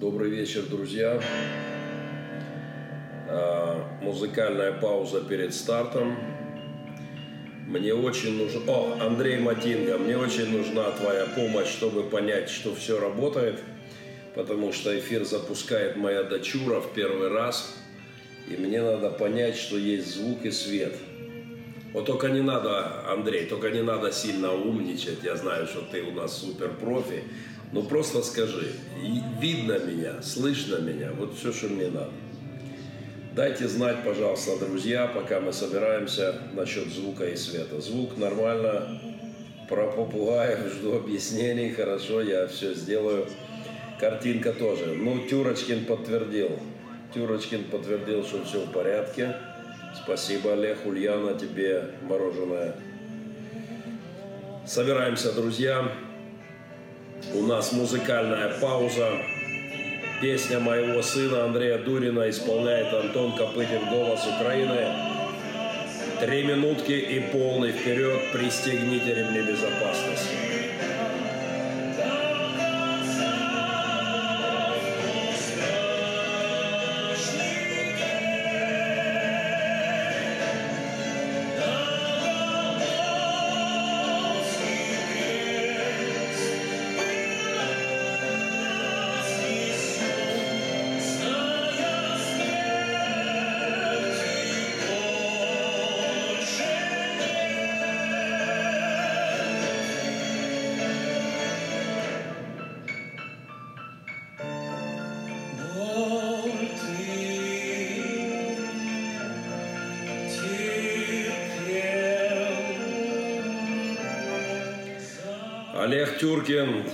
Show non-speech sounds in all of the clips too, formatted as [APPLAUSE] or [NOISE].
Добрый вечер, друзья. А, музыкальная пауза перед стартом. Мне очень нужно... О, Андрей Матинга, мне очень нужна твоя помощь, чтобы понять, что все работает, потому что эфир запускает моя дочура в первый раз, и мне надо понять, что есть звук и свет. Вот только не надо, Андрей, только не надо сильно умничать. Я знаю, что ты у нас супер профи. Ну просто скажи, видно меня, слышно меня, вот все, что мне надо. Дайте знать, пожалуйста, друзья, пока мы собираемся насчет звука и света. Звук нормально, про попугаев жду объяснений, хорошо, я все сделаю. Картинка тоже. Ну, Тюрочкин подтвердил. Тюрочкин подтвердил, что все в порядке. Спасибо, Олег, Ульяна, тебе мороженое. Собираемся, друзья. У нас музыкальная пауза. Песня моего сына Андрея Дурина исполняет Антон Копытин «Голос Украины». Три минутки и полный вперед. Пристегните ремни безопасности. Тюркин,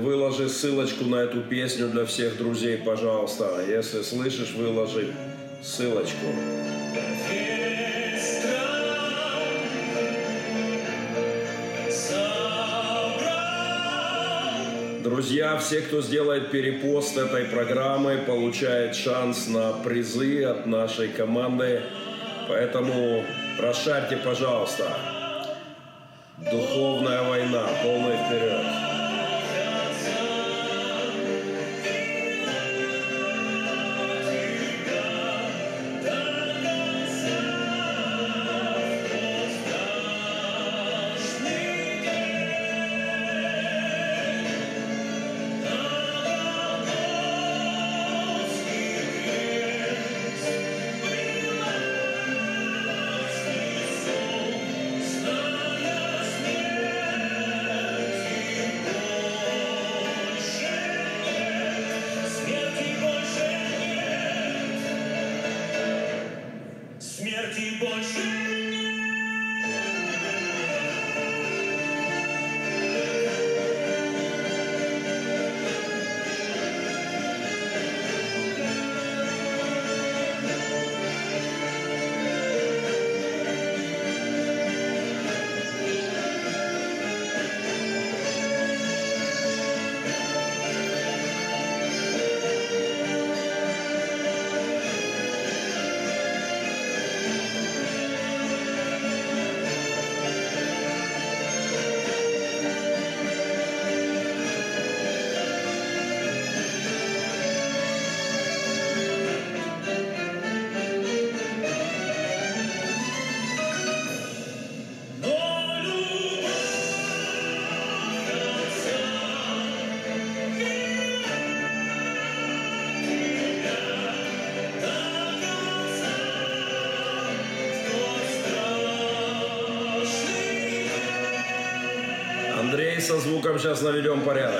выложи ссылочку на эту песню для всех друзей, пожалуйста. Если слышишь, выложи ссылочку. Друзья, все, кто сделает перепост этой программы, получает шанс на призы от нашей команды. Поэтому расшарьте, пожалуйста. Духовная война, полный вперед. Сейчас порядок.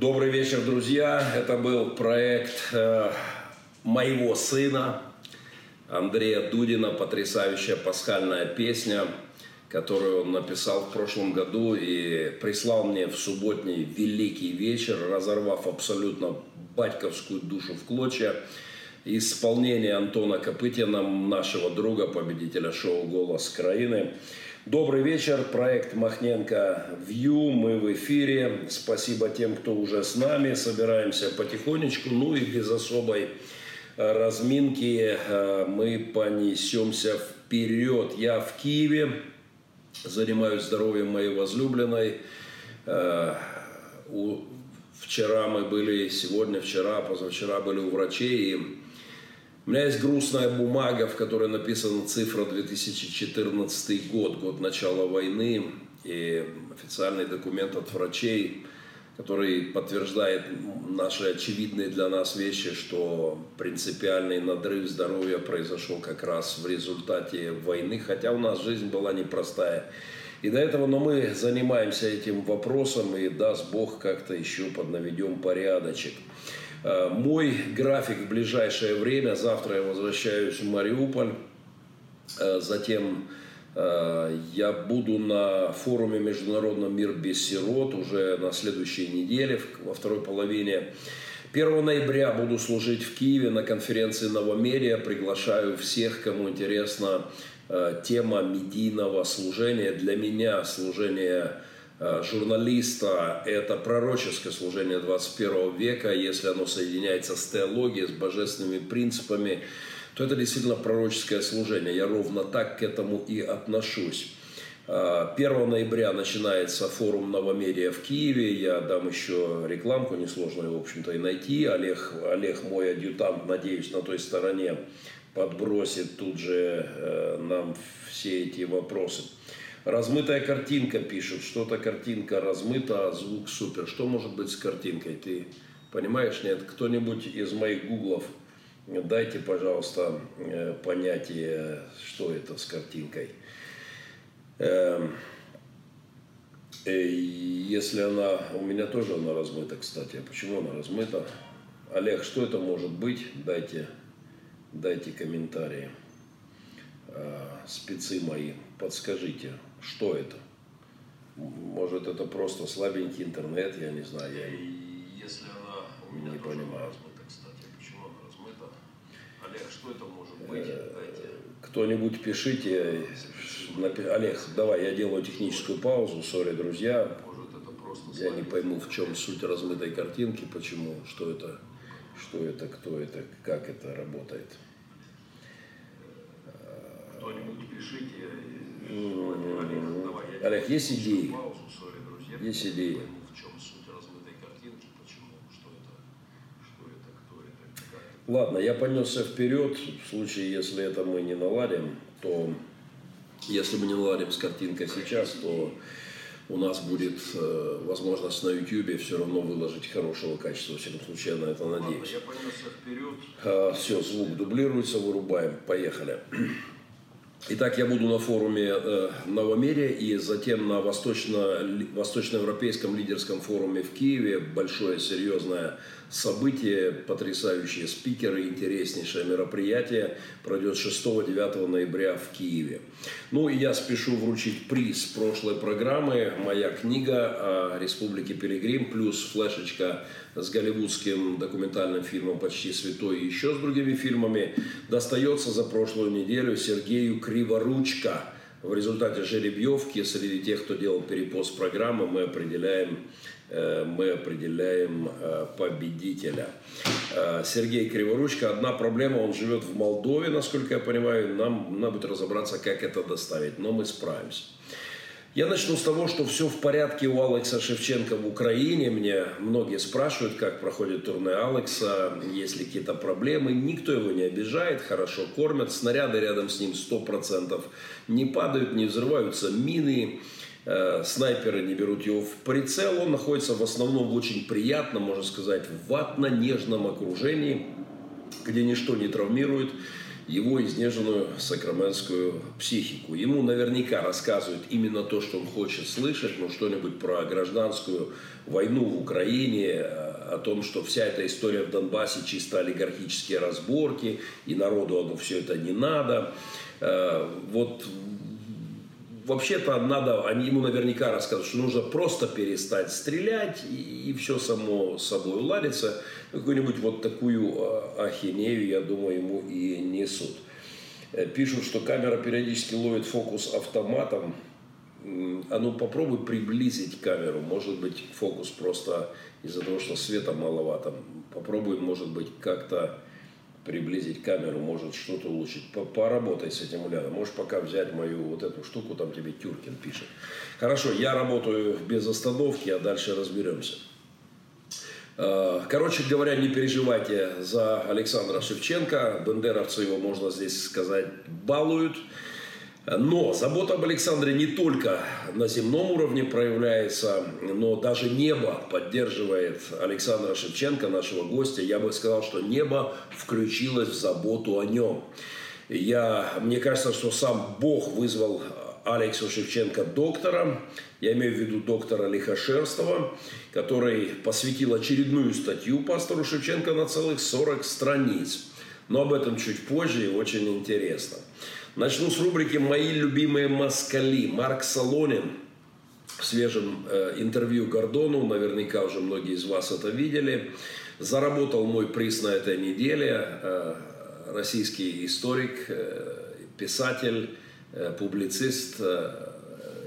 Добрый вечер, друзья. Это был проект э, моего сына Андрея Дудина, потрясающая пасхальная песня. которую он написал в прошлом году и прислал мне в субботний великий вечер, разорвав абсолютно батьковскую душу в клочья. Исполнение Антона Копытина, нашего друга, победителя шоу «Голос Краины». Добрый вечер, проект Махненко Вью, мы в эфире. Спасибо тем, кто уже с нами. Собираемся потихонечку, ну и без особой э, разминки э, мы понесемся вперед. Я в Киеве, занимаюсь здоровьем моей возлюбленной. Э, вчера мы были, сегодня, вчера, позавчера были у врачей, и у меня есть грустная бумага, в которой написана цифра 2014 год, год начала войны, и официальный документ от врачей, который подтверждает наши очевидные для нас вещи, что принципиальный надрыв здоровья произошел как раз в результате войны, хотя у нас жизнь была непростая. И до этого, но мы занимаемся этим вопросом, и даст Бог как-то еще поднаведем порядочек. Э, мой график в ближайшее время. Завтра я возвращаюсь в Мариуполь. Э, затем э, я буду на форуме «Международный мир без сирот» уже на следующей неделе, во второй половине. 1 ноября буду служить в Киеве на конференции «Новомерия». Приглашаю всех, кому интересна тема медийного служения. Для меня служение журналиста – это пророческое служение 21 века. Если оно соединяется с теологией, с божественными принципами, то это действительно пророческое служение. Я ровно так к этому и отношусь. 1 э, ноября начинается форум Новомерия в Киеве. Я дам еще рекламку, несложно ее, в общем-то, и найти. Олег, Олег мой адъютант, надеюсь, на той стороне подбросит тут же э, нам все эти вопросы. Размытая картинка пишут, что-то картинка размыта, а звук супер. Что может быть с картинкой? Ты понимаешь, нет? Кто-нибудь из моих гуглов, дайте, пожалуйста, э, понятие, что это с картинкой. Эм, э, если она, у меня тоже она размыта, кстати. А почему она размыта? Олег, что это может быть? Дайте, дайте комментарии. Э, спецы мои, подскажите, что это? Может, это просто слабенький интернет, я не знаю. Я Если она у меня не понимаю. размыта, кстати, почему она размыта? Олег, что это может быть? Э, Дайте. Кто-нибудь пишите. Олег, давай, я делаю техническую паузу. Сори, друзья. Может, это просто Я не пойму, в чем суть размытой картинки, почему, что это, что это, кто это, как это работает. Кто-нибудь пишите Олег, есть идеи? Есть идеи. Ладно, я понесся вперед. В случае, если это мы не наладим, то если мы не наладим с картинкой сейчас, то у нас будет э, возможность на YouTube все равно выложить хорошего качества. Во всяком случае, я на это надеюсь. Ладно, я понесся вперед. А, все, звук дублируется, вырубаем. Поехали. Итак, я буду на форуме э, Новомерия и затем на восточно, восточноевропейском лидерском форуме в Киеве. Большое серьезное событие, потрясающие спикеры, интереснейшее мероприятие пройдет 6-9 ноября в Киеве. Ну и я спешу вручить приз прошлой программы. Моя книга о Республике Пилигрим плюс флешечка с голливудским документальным фильмом «Почти святой» и еще с другими фильмами достается за прошлую неделю Сергею Криворучко. В результате жеребьевки среди тех, кто делал перепост программы, мы определяем Э, мы определяем э, победителя. Э, Сергей Криворучка. Одна проблема, он живет в Молдове, насколько я понимаю. Нам надо будет разобраться, как это доставить, но мы справимся. Я начну с того, что все в порядке у Алекса Шевченко в Украине. Мне многие спрашивают, как проходит турне Алекса, есть ли какие-то проблемы. Никто его не обижает, хорошо кормят. Снаряды рядом с ним 100% не падают, не взрываются мины. Э, снайперы не берут его в прицел, он находится в основном в очень приятном, можно сказать, ватно-нежном окружении, где ничто не травмирует его изнеженную сакраменскую психику. Ему наверняка рассказывают именно то, что он хочет слышать, ну что-нибудь про гражданскую войну в Украине, э, о том, что вся эта история в Донбассе чисто олигархические разборки, и народу оно все это не надо. Э, вот вообще-то надо, они ему наверняка расскажут, что нужно просто перестать стрелять, и, и все само собой уладится. Какую-нибудь вот такую а, ахинею, я думаю, ему и несут. Э, пишут, что камера периодически ловит фокус автоматом. А ну попробуй приблизить камеру. Может быть, фокус просто из-за того, что света маловато. Попробуй, может быть, как-то приблизить камеру, может что-то улучшить. Поработай с этим, Уляна. Можешь пока взять мою вот эту штуку, там тебе Тюркин пишет. Хорошо, я работаю без остановки, а дальше разберемся. А, короче говоря, не переживайте за Александра Шевченко. Бендеровцы его, можно здесь сказать, балуют. Но забота об Александре не только на земном уровне проявляется, но даже небо поддерживает Александра Шевченко, нашего гостя. Я бы сказал, что небо включилось в заботу о нем. Я, мне кажется, что сам Бог вызвал Алексу Шевченко доктором. Я имею в виду доктора Лихошерстова, который посвятил очередную статью пастору Шевченко на целых 40 страниц. Но об этом чуть позже и очень интересно. Начну с рубрики «Мои любимые москали». Марк Солонин в свежем э, интервью Гордону, наверняка уже многие из вас это видели, заработал мой приз на этой неделе. Э, российский историк, э, писатель, э, публицист, э,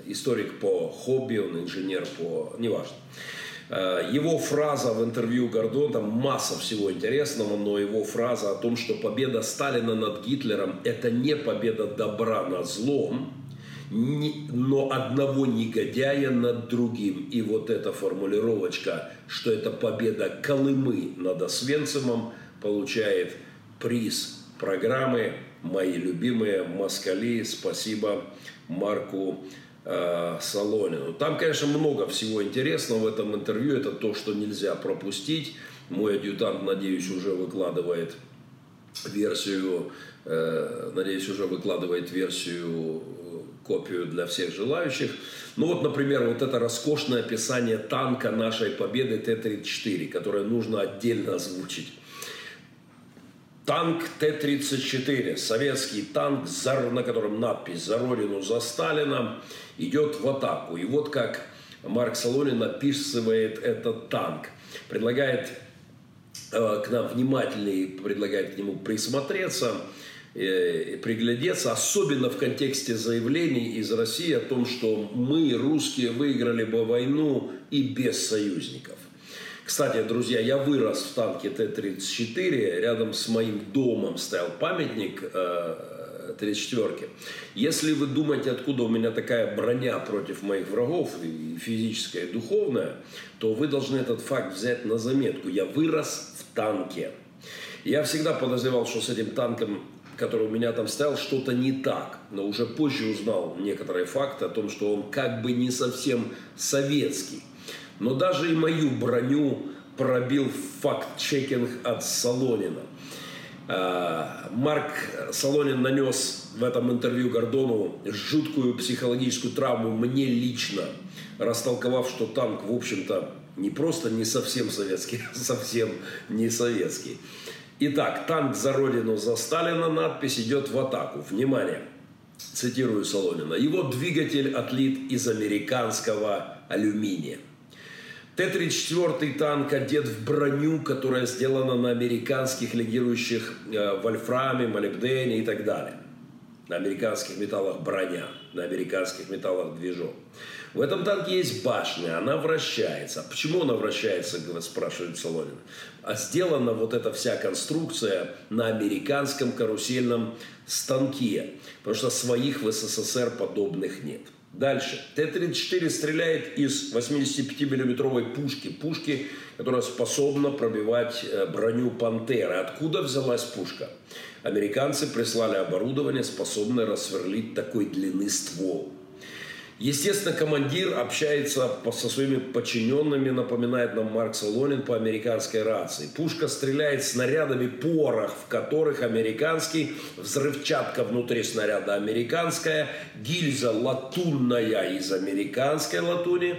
историк по хобби, он инженер по... неважно. Его фраза в интервью Гордон, там масса всего интересного, но его фраза о том, что победа Сталина над Гитлером – это не победа добра над злом, но одного негодяя над другим. И вот эта формулировочка, что это победа Колымы над Освенцимом, получает приз программы «Мои любимые москали». Спасибо Марку э, Солонину. Там, конечно, много всего интересного в этом интервью. Это то, что нельзя пропустить. Мой адъютант, надеюсь, уже выкладывает версию, э, надеюсь, уже выкладывает версию, э, копию для всех желающих. Ну вот, например, вот это роскошное описание танка нашей победы Т-34, которое нужно отдельно озвучить. Танк Т-34, советский танк, на котором надпись «За Родину, за Сталина», идет в атаку. И вот как Марк Солонин описывает этот танк. Предлагает э, к нам внимательнее, предлагает к нему присмотреться, э, приглядеться, особенно в контексте заявлений из России о том, что мы, русские, выиграли бы войну и без союзников. Кстати, друзья, я вырос в танке Т-34. Рядом с моим домом стоял памятник э, 34-ки. Если вы думаете, откуда у меня такая броня против моих врагов, и физическая, и духовная, то вы должны этот факт взять на заметку. Я вырос в танке. Я всегда подозревал, что с этим танком который у меня там стоял, что-то не так. Но уже позже узнал некоторые факты о том, что он как бы не совсем советский. Но даже и мою броню пробил факт-чекинг от Солонина. А, Марк Солонин нанес в этом интервью Гордону жуткую психологическую травму мне лично, растолковав, что танк, в общем-то, не просто не совсем советский, [LAUGHS] а совсем не советский. Итак, танк за родину, за Сталина, надпись идет в атаку. Внимание, цитирую Солонина. Его двигатель отлит из американского алюминия. Т-34 танк одет в броню, которая сделана на американских легирующих э, вольфраме, молибдене и так далее. На американских металлах броня, на американских металлах движок. В этом танке есть башня, она вращается. Почему она вращается, спрашивает Солонин. А сделана вот эта вся конструкция на американском карусельном станке, потому что своих в СССР подобных нет. Дальше. Т-34 стреляет из 85-миллиметровой пушки. Пушки, которая способна пробивать э, броню «Пантеры». Откуда взялась пушка? Американцы прислали оборудование, способное рассверлить такой длины ствол. Естественно, командир общается со своими подчиненными, напоминает нам Марк Солонин по американской рации. Пушка стреляет снарядами, порох в которых американский, взрывчатка внутри снаряда американская, гильза латунная из американской латуни,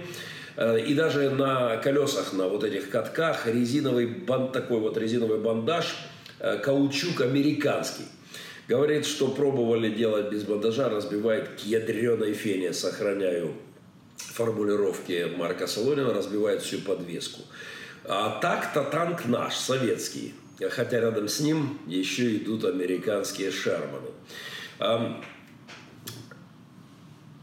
э, и даже на колесах, на вот этих катках резиновый банд, такой вот резиновый бандаж, э, каучук американский. Говорит, что пробовали делать без бандажа, разбивает к ядреной фене, сохраняю формулировки Марка Солонина, разбивает всю подвеску. А так-то танк наш, советский. Хотя рядом с ним еще идут американские Шерманы.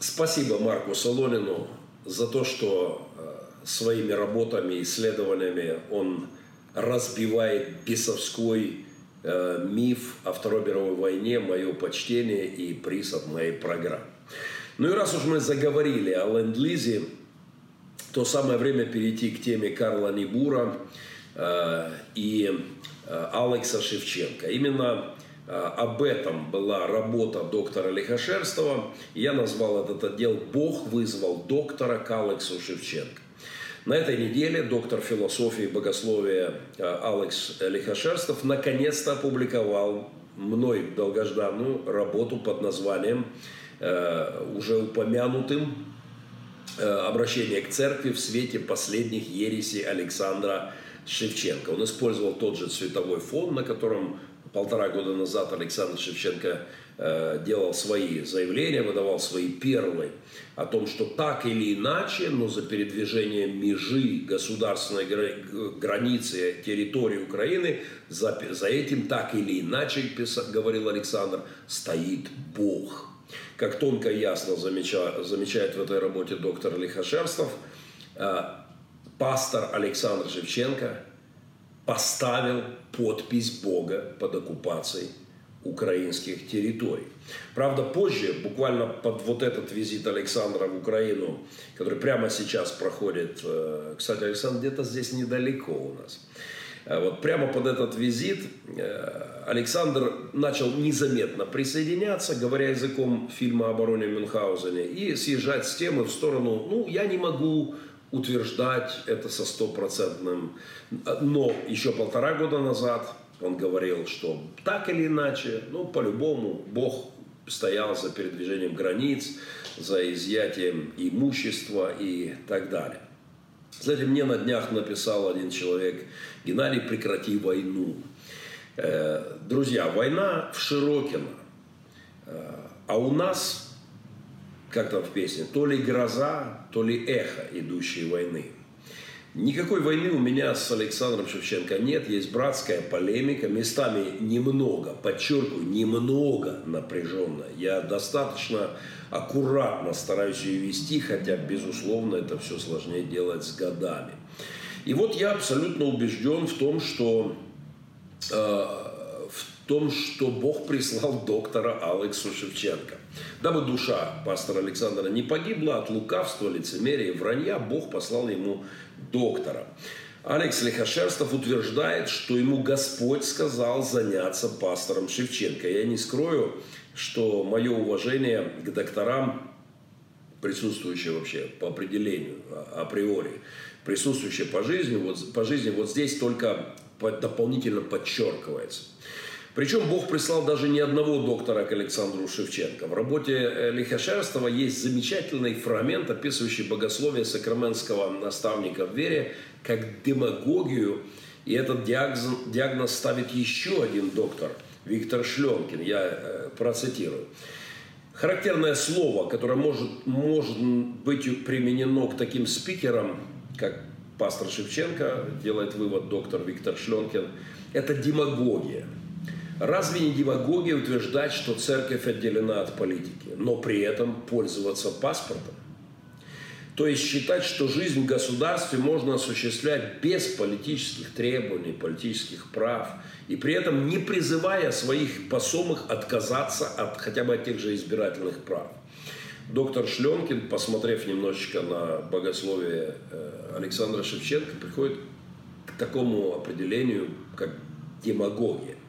Спасибо Марку Солонину за то, что э, своими работами, исследованиями он разбивает бесовской миф о Второй мировой войне, мое почтение и приз от моей программы. Ну и раз уж мы заговорили о ленд-лизе, то самое время перейти к теме Карла Небура э, и э, Алекса Шевченко. Именно э, об этом была работа доктора Лихошерстова. Я назвал этот отдел «Бог вызвал доктора к Алексу Шевченко». На этой неделе доктор философии и богословия э, Алекс Лихошерстов наконец-то опубликовал мной долгожданную работу под названием, э, уже упомянутым, э, «Обращение к церкви в свете последних ересей Александра Шевченко». Он использовал тот же цветовой фон, на котором полтора года назад Александр Шевченко делал свои заявления, выдавал свои первые о том, что так или иначе, но за передвижением межи государственной границы территории Украины, за, за этим так или иначе, писал, говорил Александр, стоит Бог. Как тонко и ясно замечает, замечает в этой работе доктор Лихошерстов, э, пастор Александр Шевченко поставил подпись Бога под оккупацией украинских территорий. Правда, позже, буквально под вот этот визит Александра в Украину, который прямо сейчас проходит, э, кстати, Александр где-то здесь недалеко у нас, э, вот прямо под этот визит э, Александр начал незаметно присоединяться, говоря языком фильма о бароне Мюнхгаузене, и съезжать с темы в сторону, ну, я не могу утверждать это со стопроцентным, но еще полтора года назад он говорил, что так или иначе, ну, по-любому, Бог стоял за передвижением границ, за изъятием имущества и так далее. Знаете, мне на днях написал один человек, Геннадий, прекрати войну. Э, друзья, война в Широкино, э, а у нас, как там в песне, то ли гроза, то ли эхо идущей войны – Никакой войны у меня с Александром Шевченко нет. Есть братская полемика, местами немного, подчеркиваю, немного напряженно. Я достаточно аккуратно стараюсь ее вести, хотя, безусловно, это все сложнее делать с годами. И вот я абсолютно убежден в том, что э, в том, что Бог прислал доктора Алексу Шевченко. Дабы душа пастора Александра не погибла от лукавства, лицемерия и вранья, Бог послал ему доктора. Алекс Лихошерстов утверждает, что ему Господь сказал заняться пастором Шевченко. Я не скрою, что мое уважение к докторам, присутствующее вообще по определению, а, априори, присутствующее по жизни, вот, по жизни вот здесь только дополнительно подчеркивается. Причем Бог прислал даже не одного доктора к Александру Шевченко. В работе э, Лихошерстова есть замечательный фрагмент, описывающий богословие сакраменского наставника в вере как демагогию. И этот диагноз, диагноз ставит еще один доктор, Виктор Шленкин. Я э, процитирую. Характерное слово, которое может, может быть применено к таким спикерам, как пастор Шевченко, делает вывод доктор Виктор Шленкин, это демагогия – Разве не демагогия утверждать, что церковь отделена от политики, но при этом пользоваться паспортом? То есть считать, что жизнь в государстве можно осуществлять без политических требований, политических прав, и при этом не призывая своих посомых отказаться от хотя бы от тех же избирательных прав. Доктор Шленкин, посмотрев немножечко на богословие э, Александра Шевченко, приходит к такому определению, как демагогия.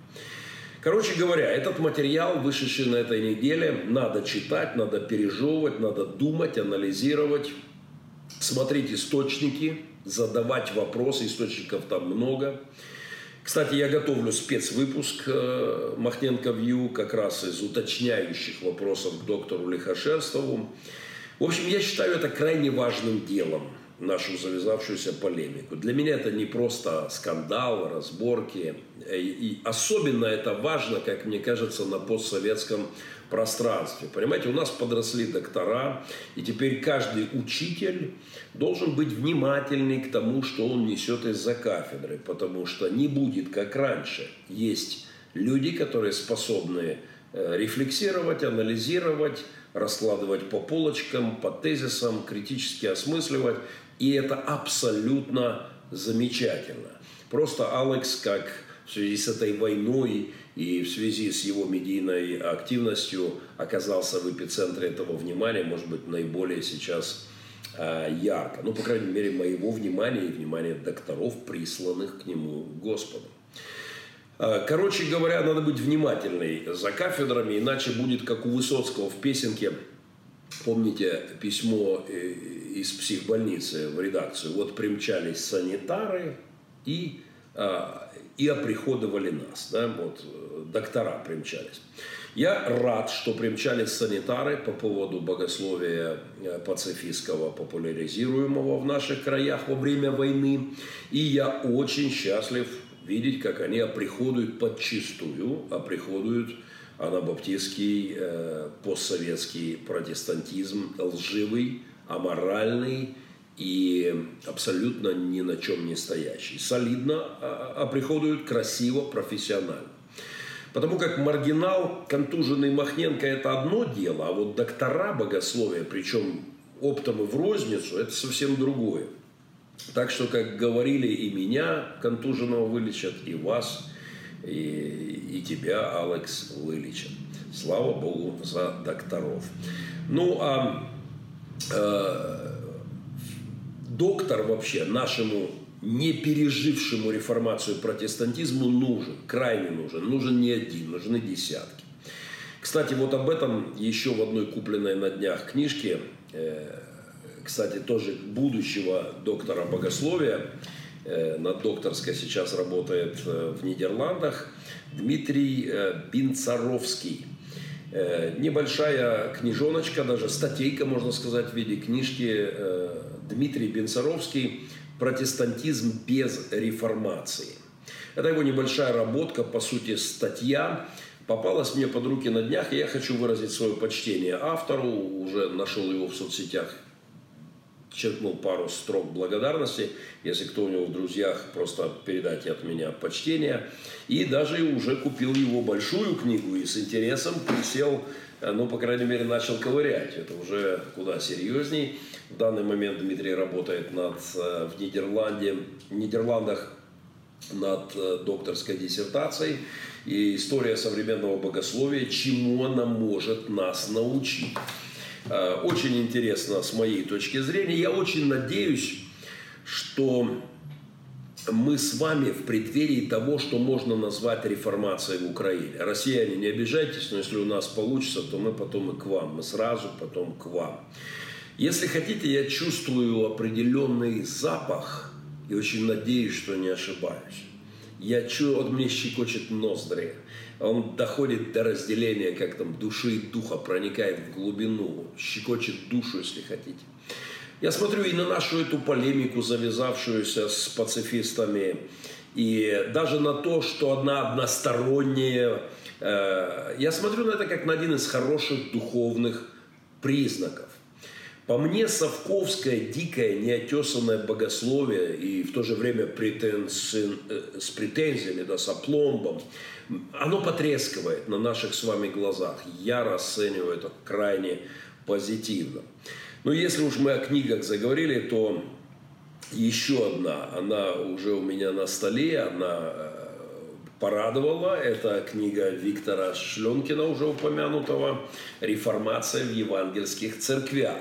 Короче говоря, этот материал, вышедший на этой неделе, надо читать, надо пережевывать, надо думать, анализировать, смотреть источники, задавать вопросы, источников там много. Кстати, я готовлю спецвыпуск э, Махненко Вью как раз из уточняющих вопросов к доктору Лихошерстову. В общем, я считаю это крайне важным делом. Нашу завязавшуюся полемику. Для меня это не просто скандал, разборки. И особенно это важно, как мне кажется, на постсоветском пространстве. Понимаете, у нас подросли доктора, и теперь каждый учитель должен быть внимательный к тому, что он несет из-за кафедры, потому что не будет, как раньше. Есть люди, которые способны э, рефлексировать, анализировать, раскладывать по полочкам, по тезисам, критически осмысливать. И это абсолютно замечательно. Просто Алекс, как в связи с этой войной и в связи с его медийной активностью оказался в эпицентре этого внимания, может быть, наиболее сейчас э, ярко. Ну, по крайней мере, моего внимания и внимания докторов, присланных к нему Господом. Э, короче говоря, надо быть внимательной за кафедрами, иначе будет как у Высоцкого в песенке. Помните письмо э, из психбольницы в редакцию? Вот примчались санитары и, э, и оприходовали нас. Да? Вот доктора примчались. Я рад, что примчались санитары по поводу богословия пацифистского, популяризируемого в наших краях во время войны. И я очень счастлив, видеть, как они оприходуют подчистую, оприходуют анабаптистский э, постсоветский протестантизм, лживый, аморальный и абсолютно ни на чем не стоящий. Солидно оприходуют, красиво, профессионально. Потому как маргинал, контуженный Махненко – это одно дело, а вот доктора богословия, причем оптом и в розницу, это совсем другое. Так что, как говорили, и меня контуженного вылечат, и вас, и, и тебя, Алекс, вылечат. Слава Богу за докторов. Ну, а доктор вообще нашему не пережившему реформацию протестантизму нужен, крайне нужен. Нужен не один, нужны десятки. Кстати, вот об этом еще в одной купленной на днях книжке э, кстати, тоже будущего доктора богословия, э, на докторской сейчас работает э, в Нидерландах, Дмитрий э, Бинцаровский. Небольшая книжоночка, даже статейка, можно сказать, в виде книжки Дмитрий Бенцаровский «Протестантизм без реформации». Это его небольшая работка, по сути, статья, попалась мне под руки на днях, и я хочу выразить свое почтение автору, уже нашел его в соцсетях, черкнул пару строк благодарности, если кто у него в друзьях, просто передать от меня почтение. И даже уже купил его большую книгу и с интересом присел, э, ну, по крайней мере, начал ковырять. Это уже куда серьезней. В данный момент Дмитрий работает над, э, в Нидерланде, в Нидерландах над э, докторской диссертацией. И история современного богословия, чему она может нас научить. Э, очень интересно с моей точки зрения. Я очень надеюсь, что мы с вами в преддверии того, что можно назвать реформацией в Украине. Россияне, не обижайтесь, но если у нас получится, то мы потом и к вам. Мы сразу потом к вам. Если хотите, я чувствую определенный запах и очень надеюсь, что не ошибаюсь. Я чую, вот мне щекочет ноздри он доходит до разделения, как там, души и духа, проникает в глубину, щекочет душу, если хотите. Я смотрю и на нашу эту полемику, завязавшуюся с пацифистами, и даже на то, что одна односторонняя, э, я смотрю на это как на один из хороших духовных признаков. По мне, совковское, дикое, неотесанное богословие и в то же время претензи... Э, с претензиями, да, с опломбом, оно потрескивает на наших с вами глазах. Я расцениваю это крайне позитивно. Но если уж мы о книгах заговорили, то еще одна, она уже у меня на столе, она порадовала. Это книга Виктора Шленкина, уже упомянутого, «Реформация в евангельских церквях».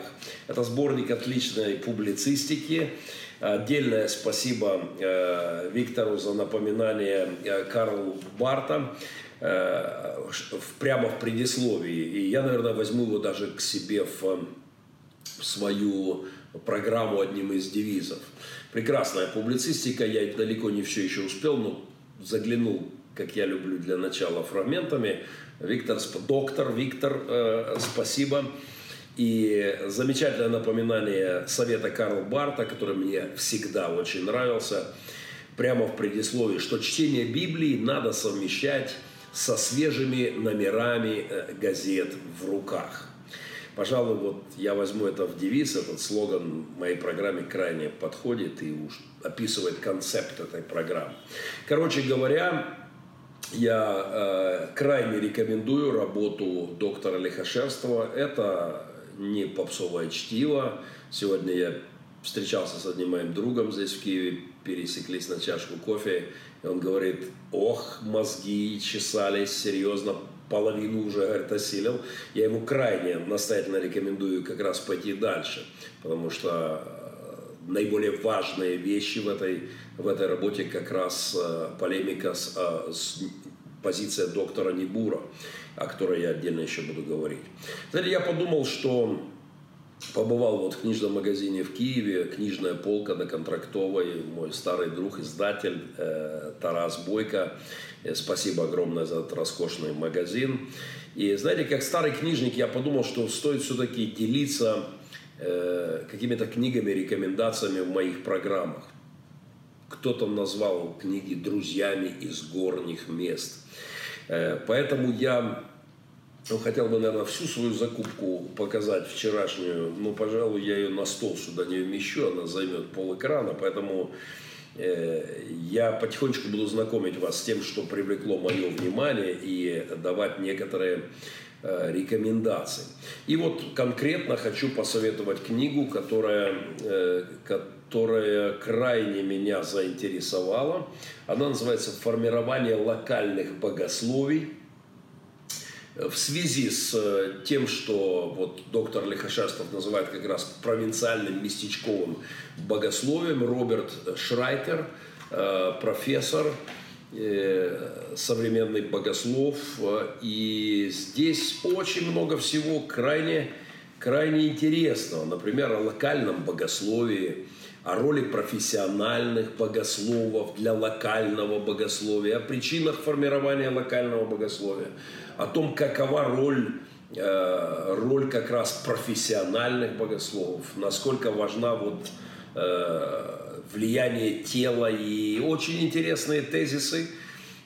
Это сборник отличной публицистики, Отдельное спасибо э, Виктору за напоминание э, Карл Барта э, прямо в предисловии. И я, наверное, возьму его даже к себе в свою программу одним из девизов. Прекрасная публицистика, я далеко не все еще успел, но заглянул, как я люблю для начала, фрагментами. Виктор, доктор Виктор, спасибо. И замечательное напоминание совета Карла Барта, который мне всегда очень нравился, прямо в предисловии, что чтение Библии надо совмещать со свежими номерами э, газет в руках. Пожалуй, вот я возьму это в девиз, этот слоган моей программе крайне подходит и уж описывает концепт этой программы. Короче говоря, я э, крайне рекомендую работу доктора Лихошерстова. Это не попсовое чтиво. Сегодня я встречался с одним моим другом здесь в Киеве, пересеклись на чашку кофе, и он говорит, ох, мозги чесались, серьезно, половину уже, говорит, осилил. Я ему крайне настоятельно рекомендую как раз пойти дальше, потому что э, наиболее важные вещи в этой, в этой работе как раз э, полемика с, э, с позиция доктора Небура, о которой я отдельно еще буду говорить. Знаете, я подумал, что побывал вот в книжном магазине в Киеве, книжная полка на Контрактовой, мой старый друг, издатель э, Тарас Бойко. Э, спасибо огромное за этот роскошный магазин. И знаете, как старый книжник, я подумал, что стоит все-таки делиться э, какими-то книгами, рекомендациями в моих программах. Кто-то назвал книги друзьями из горних мест. Э, поэтому я ну, хотел бы, наверное, всю свою закупку показать вчерашнюю. Ну, пожалуй, я ее на стол сюда не вмещу, она займет пол экрана, поэтому я потихонечку буду знакомить вас с тем, что привлекло мое внимание и давать некоторые э, рекомендации. И вот конкретно хочу посоветовать книгу, которая, э, которая крайне меня заинтересовала. Она называется «Формирование локальных богословий» в связи с э, тем, что вот доктор Лихошастов называет как раз провинциальным местечковым богословием, Роберт Шрайтер, э, профессор, э, современный богослов, и здесь очень много всего крайне, крайне интересного, например, о локальном богословии, о роли профессиональных богословов для локального богословия, о причинах формирования локального богословия, о том, какова роль, э, роль как раз профессиональных богословов, насколько важна вот э, влияние тела и очень интересные тезисы,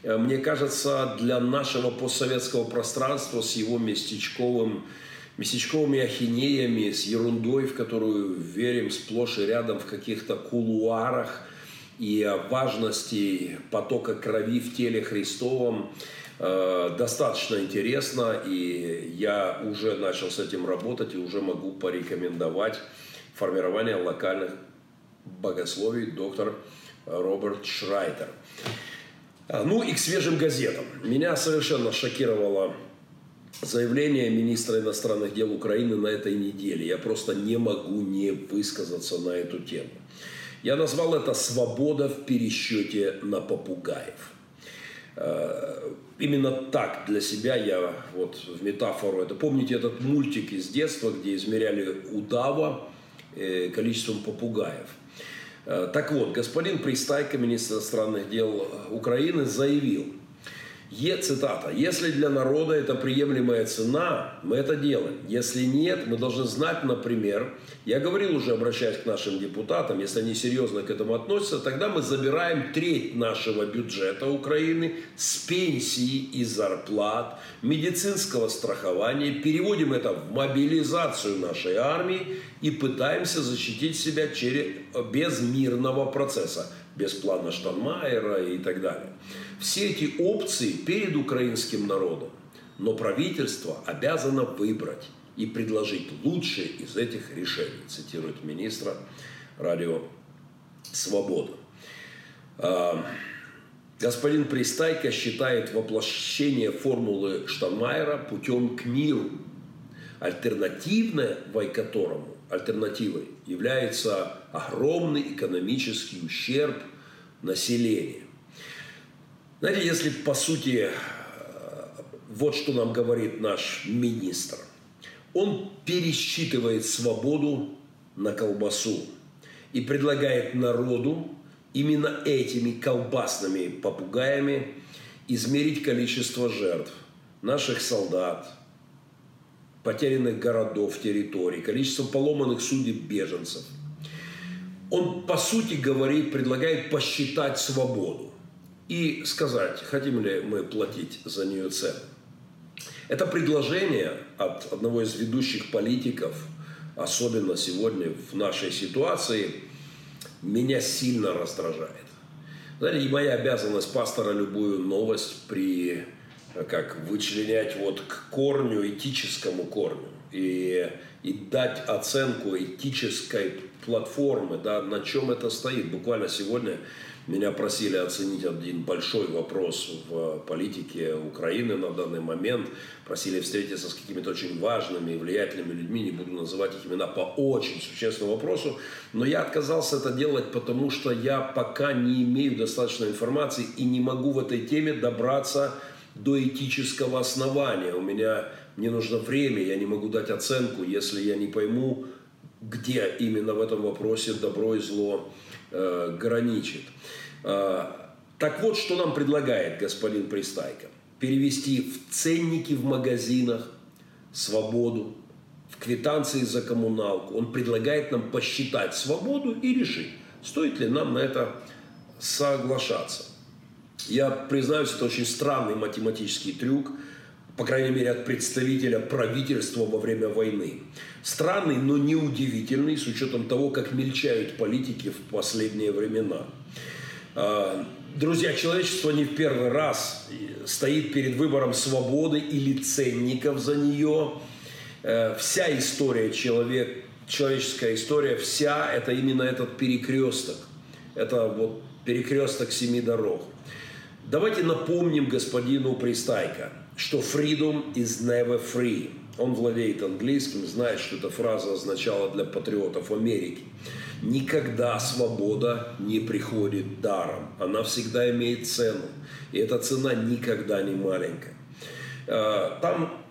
э, мне кажется, для нашего постсоветского пространства с его местечковым местечковыми ахинеями, с ерундой, в которую верим сплошь и рядом в каких-то кулуарах и важности потока крови в теле Христовом достаточно интересно, и я уже начал с этим работать и уже могу порекомендовать формирование локальных богословий доктор Роберт Шрайтер. А, ну и к свежим газетам. Меня совершенно шокировало заявление министра иностранных дел Украины на этой неделе. Я просто не могу не высказаться на эту тему. Я назвал это «свобода в пересчете на попугаев». Э, именно так для себя я вот в метафору это помните этот мультик из детства, где измеряли удава э, количеством попугаев. Э, так вот, господин Пристайко, министр иностранных дел Украины, заявил – Е, цитата, «Если для народа это приемлемая цена, мы это делаем. Если нет, мы должны знать, например, я говорил уже, обращаясь к нашим депутатам, если они серьезно к этому относятся, тогда мы забираем треть нашего бюджета Украины с пенсии и зарплат, медицинского страхования, переводим это в мобилизацию нашей армии и пытаемся защитить себя через, без мирного процесса, без плана Штанмайера и так далее. Все эти опции перед украинским народом, но правительство обязано выбрать и предложить лучшее из этих решений, цитирует министра радио «Свобода». А, господин Пристайко считает воплощение формулы Штанмайера путем к миру, альтернативной которому, альтернативой является огромный экономический ущерб населения. Знаете, если по сути, э, вот что нам говорит наш министр, он пересчитывает свободу на колбасу и предлагает народу именно этими колбасными попугаями измерить количество жертв наших солдат, потерянных городов, территорий, количество поломанных судеб беженцев. Он, по сути, говорит, предлагает посчитать свободу и сказать, хотим ли мы платить за нее цену. Это предложение от одного из ведущих политиков, особенно сегодня в нашей ситуации, меня сильно раздражает. Знаете, моя обязанность пастора любую новость при как вычленять вот к корню, этическому корню и, и дать оценку этической платформы, да, на чем это стоит. Буквально сегодня меня просили оценить один большой вопрос в политике Украины на данный момент. Просили встретиться с какими-то очень важными и влиятельными людьми, не буду называть их имена, по очень существенному вопросу. Но я отказался это делать, потому что я пока не имею достаточной информации и не могу в этой теме добраться до этического основания. У меня не нужно время, я не могу дать оценку, если я не пойму, где именно в этом вопросе добро и зло э, граничит. Э, так вот, что нам предлагает господин Пристайко. Перевести в ценники в магазинах свободу, в квитанции за коммуналку. Он предлагает нам посчитать свободу и решить, стоит ли нам на это соглашаться. Я признаюсь, это очень странный математический трюк, по крайней мере, от представителя правительства во время войны. Странный, но не удивительный, с учетом того, как мельчают политики в последние времена. А, друзья, человечество не в первый раз стоит перед выбором свободы или ценников за нее. Э, вся история человек, человеческая история, вся это именно этот перекресток. Это вот перекресток семи дорог. Давайте напомним господину Пристайко, что freedom is never free. Он владеет английским, знает, что эта фраза означала для патриотов Америки. Никогда свобода не приходит даром. Она всегда имеет цену. И эта цена никогда не маленькая. А, там,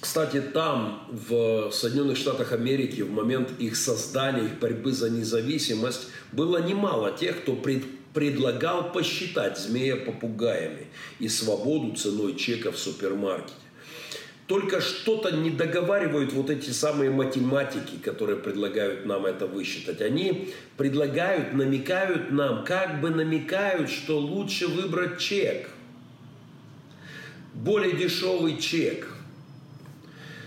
кстати, там, в Соединенных Штатах Америки, в момент их создания, их борьбы за независимость, было немало тех, кто пред, предлагал посчитать змея попугаями и свободу ценой чека в супермаркете. Только что-то не договаривают вот эти самые математики, которые предлагают нам это высчитать. Они предлагают, намекают нам, как бы намекают, что лучше выбрать чек. Более дешевый чек.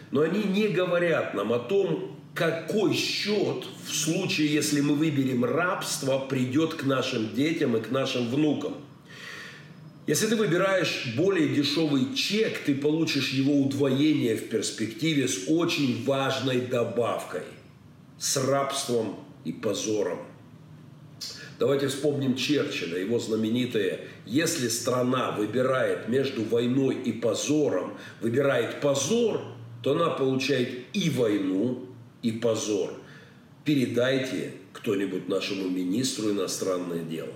Но они не говорят нам о том, какой счет в случае, если мы выберем рабство, придет к нашим детям и к нашим внукам. Если ты выбираешь более дешевый чек, ты получишь его удвоение в перспективе с очень важной добавкой – с рабством и позором. Давайте вспомним Черчилля, его знаменитое «Если страна выбирает между войной и позором, выбирает позор, то она получает и войну, и позор. Передайте кто-нибудь нашему министру иностранных дел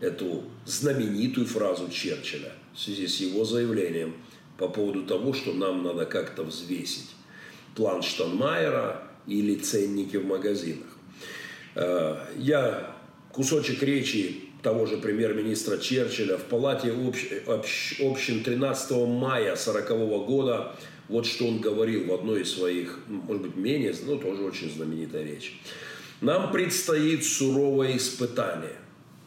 эту знаменитую фразу Черчилля в связи с его заявлением по поводу того, что нам надо как-то взвесить план Штанмайера или ценники в магазинах. Э, я кусочек речи того же премьер-министра Черчилля в палате общин 13 мая 1940 года вот что он говорил в одной из своих, может быть, менее, но тоже очень знаменитая речь. Нам предстоит суровое испытание.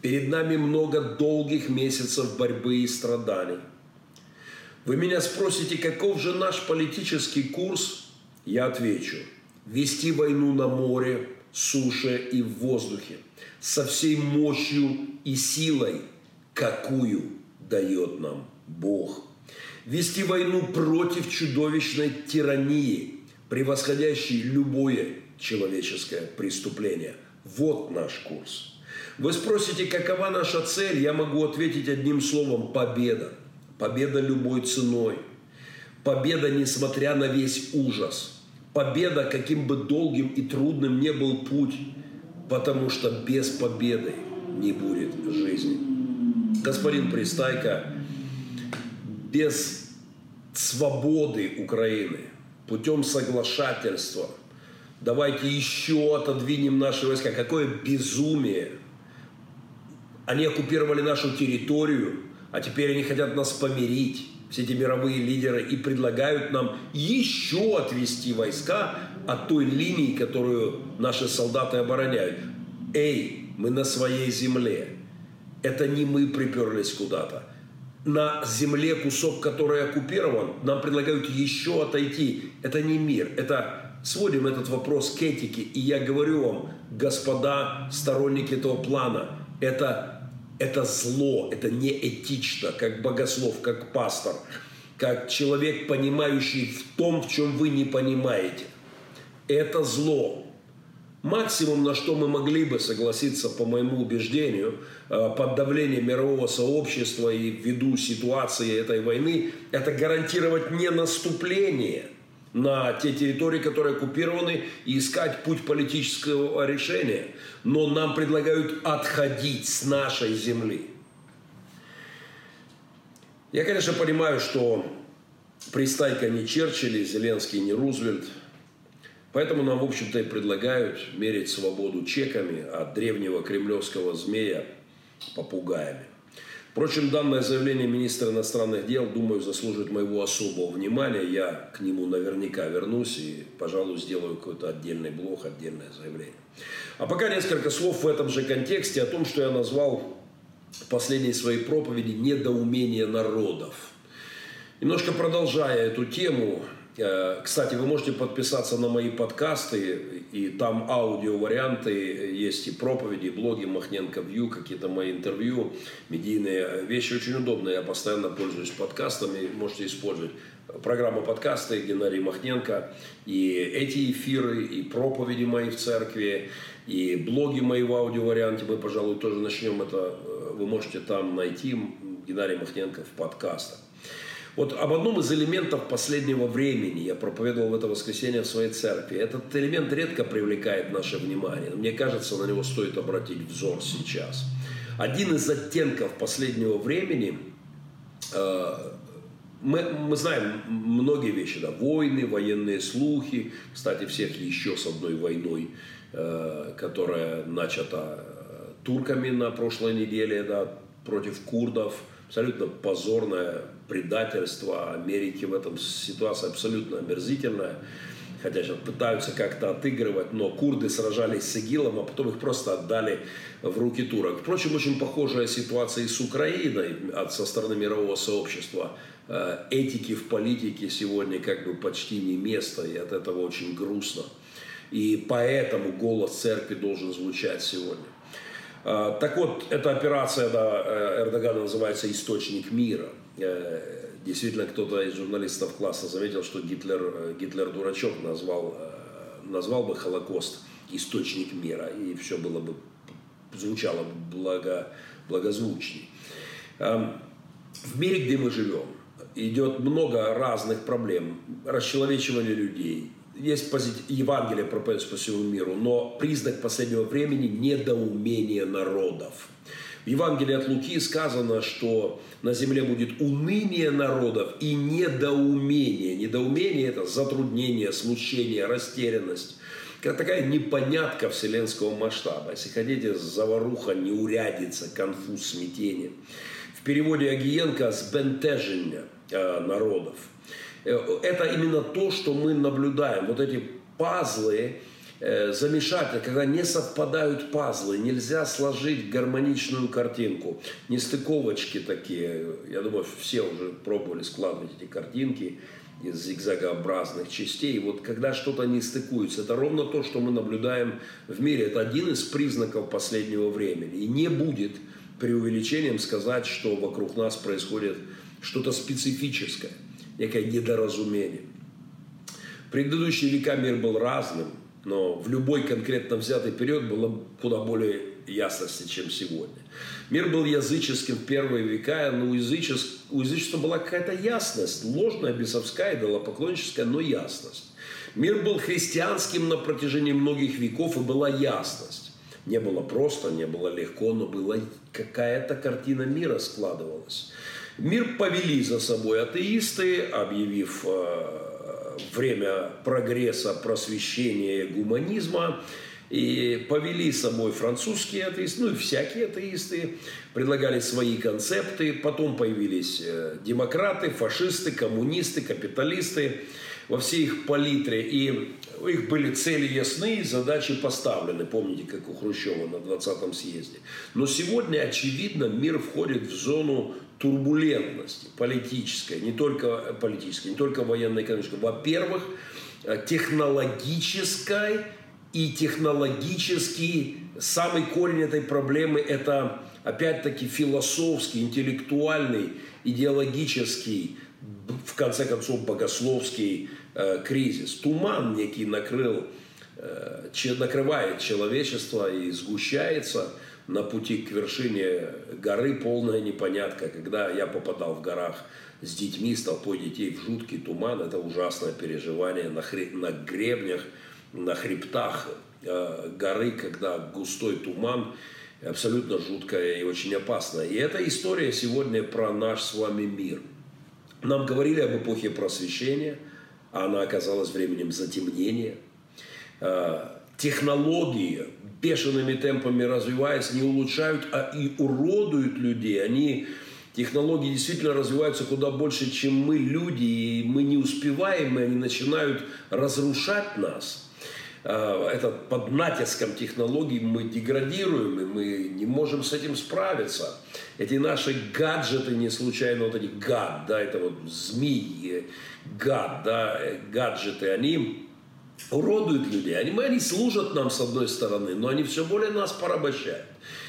Перед нами много долгих месяцев борьбы и страданий. Вы меня спросите, каков же наш политический курс? Я отвечу. Вести войну на море, суше и в воздухе. Со всей мощью и силой, какую дает нам Бог вести войну против чудовищной тирании, превосходящей любое человеческое преступление. Вот наш курс. Вы спросите, какова наша цель? Я могу ответить одним словом – победа. Победа любой ценой. Победа, несмотря на весь ужас. Победа, каким бы долгим и трудным не был путь, потому что без победы не будет жизни. Господин Пристайко без свободы Украины, путем соглашательства. Давайте еще отодвинем наши войска. Какое безумие! Они оккупировали нашу территорию, а теперь они хотят нас помирить. все эти мировые лидеры и предлагают нам еще отвести войска от той линии, которую наши солдаты обороняют. Эй, мы на своей земле. Это не мы приперлись куда-то. На земле кусок, который оккупирован, нам предлагают еще отойти. Это не мир. Это сводим этот вопрос к этике. И я говорю вам, господа сторонники этого плана, это, это зло, это неэтично, как богослов, как пастор, как человек, понимающий в том, в чем вы не понимаете. Это зло. Максимум, на что мы могли бы согласиться, по моему убеждению, э, под давлением мирового сообщества и ввиду ситуации этой войны, это гарантировать не наступление на те территории, которые оккупированы, и искать путь политического решения. Но нам предлагают отходить с нашей земли. Я, конечно, понимаю, что пристайка не Черчилль, Зеленский не Рузвельт – Поэтому нам, в общем-то, и предлагают мерить свободу чеками, от древнего кремлевского змея попугаями. Впрочем, данное заявление министра иностранных дел, думаю, заслужит моего особого внимания. Я к нему наверняка вернусь и, пожалуй, сделаю какой-то отдельный блог, отдельное заявление. А пока несколько слов в этом же контексте о том, что я назвал в последней своей проповеди «Недоумение народов». Немножко продолжая эту тему, кстати, вы можете подписаться на мои подкасты, и там аудио-варианты, есть и проповеди, и блоги Махненко Вью, какие-то мои интервью, медийные вещи очень удобные. Я постоянно пользуюсь подкастами, можете использовать. Программа подкасты Геннадий Махненко, и эти эфиры, и проповеди мои в церкви, и блоги мои в аудио-варианте, мы, пожалуй, тоже начнем это, э, вы можете там найти Геннадий Махненко в подкастах. Вот об одном из элементов последнего времени я проповедовал в это воскресенье в своей церкви. Этот элемент редко привлекает наше внимание. Мне кажется, на него стоит обратить взор сейчас. Один из оттенков последнего времени э, мы, мы знаем многие вещи, да, войны, военные слухи, кстати, всех еще с одной войной, э, которая начата э, турками на прошлой неделе, да, против курдов, абсолютно позорная предательство Америки в этом ситуация абсолютно омерзительная. Хотя сейчас пытаются как-то отыгрывать, но курды сражались с ИГИЛом, а потом их просто отдали в руки турок. Впрочем, очень похожая ситуация и с Украиной от, со стороны мирового сообщества. Э, этики в политике сегодня как бы почти не место, и от этого очень грустно. И поэтому голос церкви должен звучать сегодня. Э, так вот, эта операция да, э, Эрдогана называется «Источник мира». Э, действительно, кто-то из журналистов класса заметил, что Гитлер, э, Гитлер дурачок назвал, назвал бы Холокост источник мира, и все было бы, звучало благо, благозвучней. Эм, в мире, где мы живем, идет много разных проблем. Расчеловечивание людей, есть позитив, Евангелие проповедует по всему миру, но признак последнего времени – недоумение народов. В Евангелии от Луки сказано, что на земле будет уныние народов и недоумение. Недоумение – это затруднение, смущение, растерянность. Как такая непонятка вселенского масштаба. Если хотите, заваруха, неурядица, конфуз, смятение. В переводе Агиенко «сбентежение э, народов». Э, это именно то, что мы наблюдаем. Вот эти пазлы, Э, замешательно, когда не совпадают пазлы, нельзя сложить гармоничную картинку. Нестыковочки такие, я думаю, все уже пробовали складывать эти картинки из зигзагообразных частей. Вот когда что-то не стыкуется, это ровно то, что мы наблюдаем в мире. Это один из признаков последнего времени. И не будет преувеличением сказать, что вокруг нас происходит что-то специфическое, некое недоразумение. В предыдущие века мир был разным – но в любой конкретно взятый период было куда более ясности, чем сегодня. Мир был языческим в первые века, но у, язычес... у язычества была какая-то ясность, ложная, бесовская, идолопоклонническая, но ясность. Мир был христианским на протяжении многих веков, и была ясность. Не было просто, не было легко, но была какая-то картина мира складывалась. Мир повели за собой атеисты, объявив э, время прогресса, просвещения, гуманизма. и повели с собой французские атеисты, ну и всякие атеисты, предлагали свои концепты, потом появились э, демократы, фашисты, коммунисты, капиталисты во всей их палитре, и у них были цели ясны, задачи поставлены, помните, как у Хрущева на 20-м съезде. Но сегодня, очевидно, мир входит в зону турбулентности политической, не только политической, не только военной, экономической. Во-первых, э, технологической и технологически самый корень этой проблемы – это, опять-таки, философский, интеллектуальный, идеологический, в конце концов, богословский э, кризис. Туман некий накрыл, э, накрывает человечество и сгущается на пути к вершине горы полная непонятка. Когда я попадал в горах с детьми, с толпой детей в жуткий туман, это ужасное переживание на, хре... на гребнях – на хребтах э, горы, когда густой туман, абсолютно жуткая и очень опасная. И эта история сегодня про наш с вами мир. Нам говорили об эпохе просвещения, а она оказалась временем затемнения. Э, технологии, бешеными темпами развиваясь, не улучшают, а и уродуют людей. Они Технологии действительно развиваются куда больше, чем мы, люди, и мы не успеваем, и они начинают разрушать нас. Э, это под натиском технологий мы деградируем, и мы не можем с этим справиться. Эти наши гаджеты, не случайно вот эти гад, да, это вот змеи, гад, да, гаджеты, они уродуют людей. Они, они служат нам с одной стороны, но они все более нас порабощают.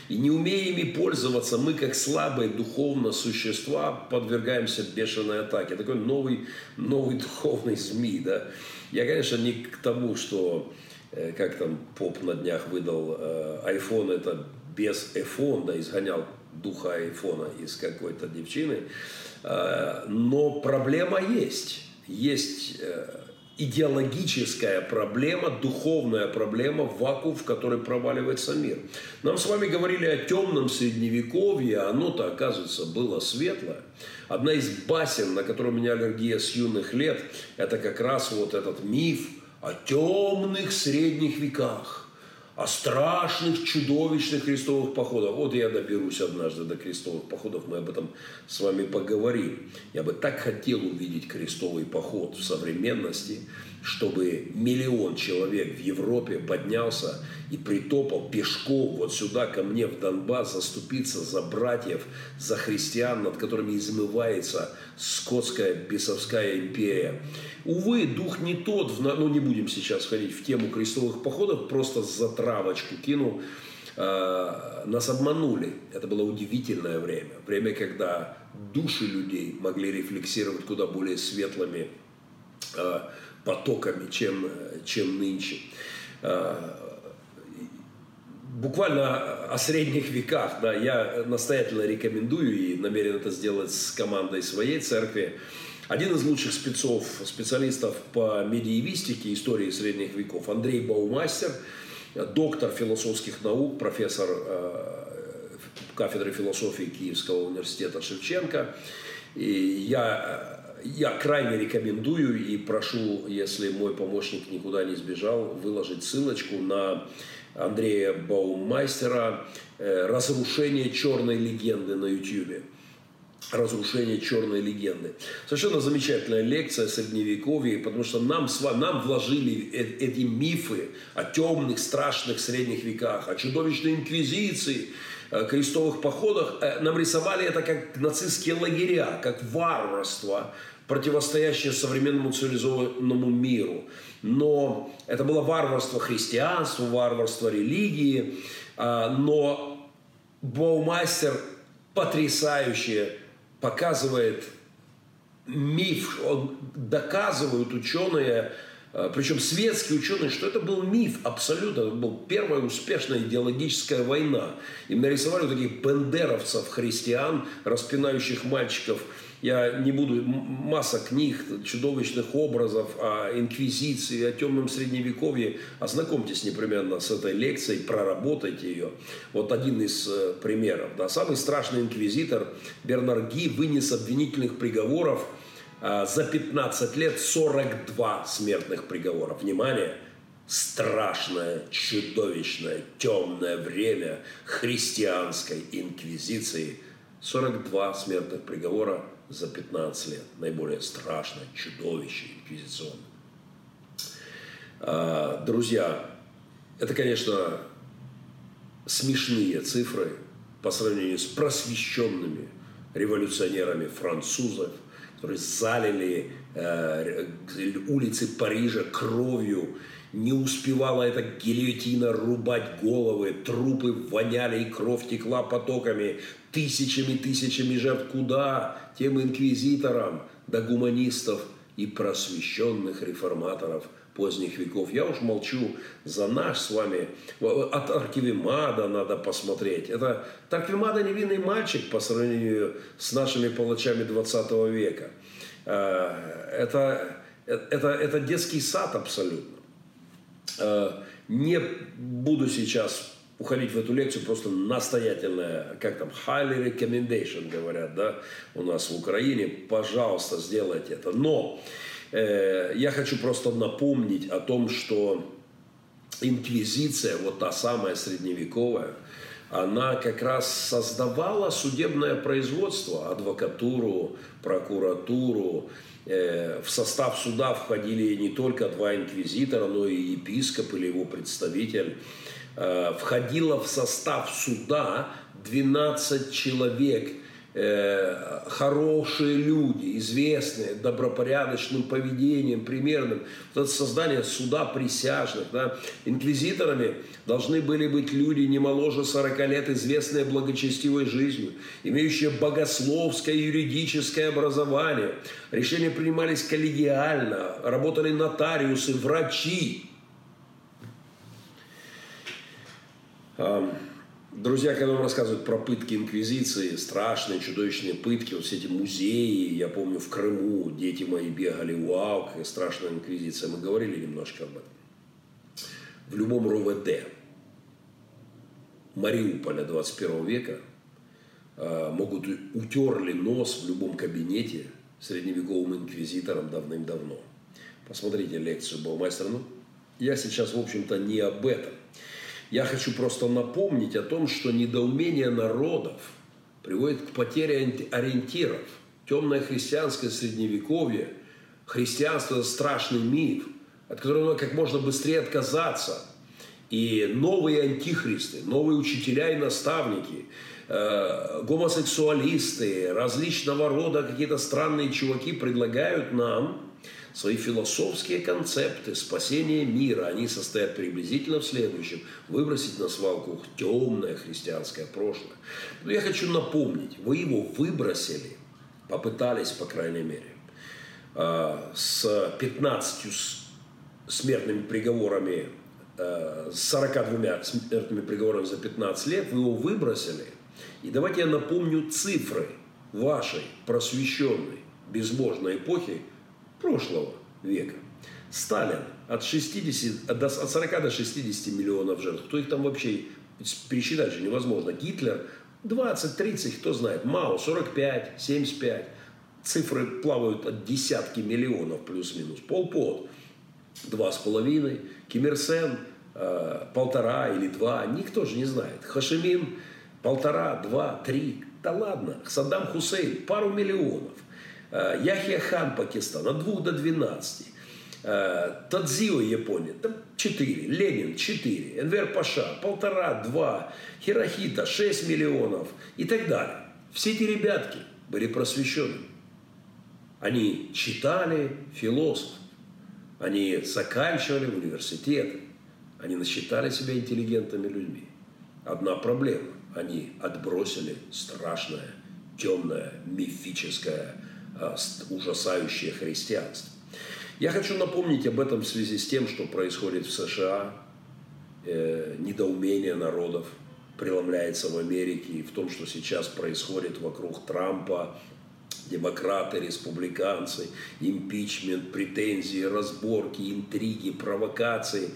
И не умея ими пользоваться, мы, как слабые духовно существа, подвергаемся бешеной атаке. Такой новый, новый духовный змей, да. Я, конечно, не к тому, что Э, как там поп на днях выдал, iPhone э, это без iPhone, да, изгонял духа айфона из какой-то девчины. Э, но проблема есть. Есть идеологическая проблема, духовная проблема, вакуум, в который проваливается мир. Нам с вами говорили о темном средневековье, а оно-то, оказывается, было светлое. Одна из басен, на которую у меня аллергия с юных лет, это как раз вот этот миф – о темных средних веках, о страшных, чудовищных крестовых походах. Вот я доберусь однажды до крестовых походов, мы об этом с вами поговорим. Я бы так хотел увидеть крестовый поход в современности, чтобы миллион человек в Европе поднялся и притопал пешком вот сюда, ко мне в Донбасс, заступиться за братьев, за христиан, над которыми измывается скотская бесовская империя. Увы, дух не тот, ну не будем сейчас ходить в тему крестовых походов, просто за травочку кину. Э, нас обманули. Это было удивительное время. Время, когда души людей могли рефлексировать куда более светлыми э, потоками, чем, чем нынче. Э, буквально о средних веках, да, я настоятельно рекомендую и намерен это сделать с командой своей церкви. Один из лучших спецов, специалистов по медиевистике, истории средних веков, Андрей Баумастер, доктор философских наук, профессор э, кафедры философии Киевского университета Шевченко. И я я крайне рекомендую и прошу, если мой помощник никуда не сбежал, выложить ссылочку на Андрея Баумайстера э, «Разрушение черной легенды» на YouTube. «Разрушение черной легенды». Совершенно замечательная лекция Средневековья, потому что нам, нам вложили э, эти мифы о темных, страшных средних веках, о чудовищной инквизиции, крестовых походах. Э, нам рисовали это как нацистские лагеря, как варварство, противостоящее современному цивилизованному миру. Но это было варварство христианства, варварство религии. А, но Баумастер потрясающе показывает миф, он доказывают ученые, а, причем светские ученые, что это был миф абсолютно. Это была первая успешная идеологическая война. Им нарисовали таких бендеровцев, христиан, распинающих мальчиков – я не буду, масса книг, чудовищных образов о инквизиции, о темном средневековье. Ознакомьтесь непременно с этой лекцией, проработайте ее. Вот один из э, примеров. Да. Самый страшный инквизитор Бернар Ги вынес обвинительных приговоров э, за 15 лет 42 смертных приговора. Внимание! страшное, чудовищное, темное время христианской инквизиции. 42 смертных приговора за 15 лет. Наиболее страшное чудовище инквизиционное. А, друзья, это, конечно, смешные цифры по сравнению с просвещенными революционерами французов, которые залили э, улицы Парижа кровью не успевала эта гильотина рубать головы, трупы воняли и кровь текла потоками, тысячами, тысячами жертв. Куда? Тем инквизиторам, да гуманистов и просвещенных реформаторов поздних веков. Я уж молчу за наш с вами. От Аркивимада надо посмотреть. Это Тарквимада невинный мальчик по сравнению с нашими палачами 20 века. Э, это, это, это детский сад абсолютно. Э, не буду сейчас уходить в эту лекцию, просто настоятельная, как там, highly recommendation говорят, да, у нас в Украине, пожалуйста, сделайте это. Но э, я хочу просто напомнить о том, что инквизиция, вот та самая средневековая, она как раз создавала судебное производство, адвокатуру, прокуратуру, Э, в состав суда входили не только два инквизитора, но и епископ или его представитель. Э, входило в состав суда 12 человек – Э, хорошие люди, известные добропорядочным поведением, примерным. Вот это создание суда присяжных. Да. Инквизиторами должны были быть люди не моложе 40 лет, известные благочестивой жизнью, имеющие богословское и юридическое образование. Решения принимались коллегиально, работали нотариусы, врачи. Друзья, когда вам рассказывают про пытки инквизиции, страшные, чудовищные пытки, вот все эти музеи, я помню, в Крыму дети мои бегали, вау, какая страшная инквизиция, мы говорили немножко об этом. В любом РОВД Мариуполя 21 века а, могут утерли нос в любом кабинете средневековым инквизитором давным-давно. Посмотрите лекцию Баумайстера. Ну, я сейчас, в общем-то, не об этом. Я хочу просто напомнить о том, что недоумение народов приводит к потере ориентиров. Темное христианское средневековье, христианство – страшный миф, от которого надо как можно быстрее отказаться. И новые антихристы, новые учителя и наставники, э, гомосексуалисты, различного рода какие-то странные чуваки предлагают нам свои философские концепты спасения мира, они состоят приблизительно в следующем. Выбросить на свалку темное христианское прошлое. Но я хочу напомнить, вы его выбросили, попытались, по крайней мере, а, с 15 смертными приговорами, а, с 42 смертными приговорами за 15 лет, вы его выбросили. И давайте я напомню цифры вашей просвещенной, безбожной эпохи, прошлого века. Сталин от, 60, от 40 до 60 миллионов жертв. Кто их там вообще пересчитать же невозможно. Гитлер 20, 30, кто знает. Мао 45, 75. Цифры плавают от десятки миллионов плюс-минус. Полпот два с половиной. Ким Ир Сен э, полтора или два. Никто же не знает. Хашимин полтора, два, три. Да ладно. Саддам Хусейн пару миллионов. Э, Яхия Хан Пакистан от 2 до 12. Э, Тадзио Япония, там 4, Ленин 4, Энвер Паша полтора, два, Хирохита 6 миллионов и так далее. Все эти ребятки были просвещены. Они читали философ, они заканчивали университеты, они насчитали себя интеллигентными людьми. Одна проблема – они отбросили страшное, темное, мифическое ужасающее христианство. Я хочу напомнить об этом в связи с тем, что происходит в США, э, недоумение народов преломляется в Америке, и в том, что сейчас происходит вокруг Трампа, демократы, республиканцы, импичмент, претензии, разборки, интриги, провокации.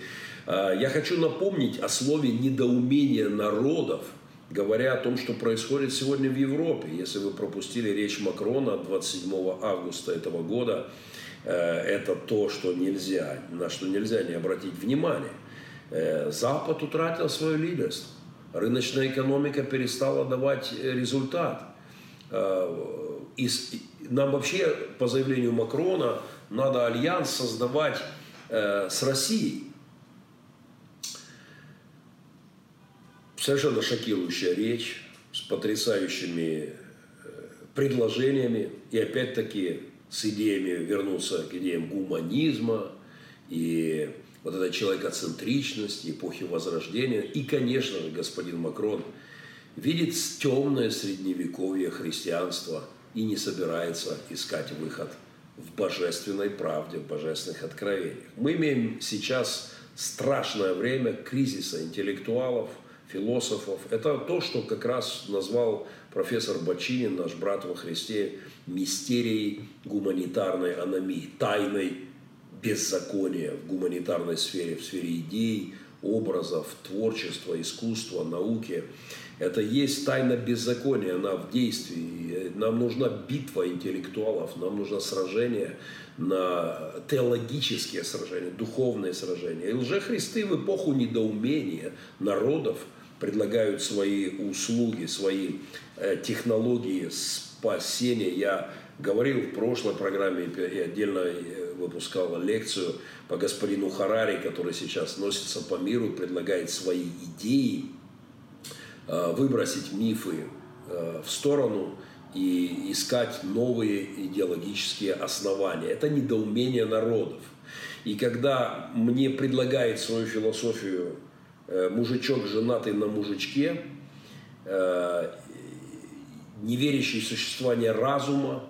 Э, я хочу напомнить о слове недоумение народов – говоря о том, что происходит сегодня в Европе. Если вы пропустили речь Макрона 27 августа этого года, это то, что нельзя, на что нельзя не обратить внимание. Запад утратил свое лидерство. Рыночная экономика перестала давать результат. И нам вообще, по заявлению Макрона, надо альянс создавать с Россией. Совершенно шокирующая речь с потрясающими предложениями и опять-таки с идеями вернуться к идеям гуманизма и вот этой человекоцентричности, эпохи Возрождения. И, конечно же, господин Макрон видит темное средневековье христианства и не собирается искать выход в божественной правде, в божественных откровениях. Мы имеем сейчас страшное время кризиса интеллектуалов, философов. Это то, что как раз назвал профессор Бачинин, наш брат во Христе, мистерией гуманитарной аномии, тайной беззакония в гуманитарной сфере, в сфере идей, образов, творчества, искусства, науки. Это есть тайна беззакония, она в действии. Нам нужна битва интеллектуалов, нам нужно сражение на теологические сражения, духовные сражения. И лжехристы в эпоху недоумения народов предлагают свои услуги, свои э, технологии спасения. Я говорил в прошлой программе и отдельно э, выпускал лекцию по господину Харари, который сейчас носится по миру предлагает свои идеи, э, выбросить мифы в сторону и искать новые идеологические основания. Это недоумение народов. И когда мне предлагает свою философию мужичок, женатый на мужичке, не верящий в существование разума,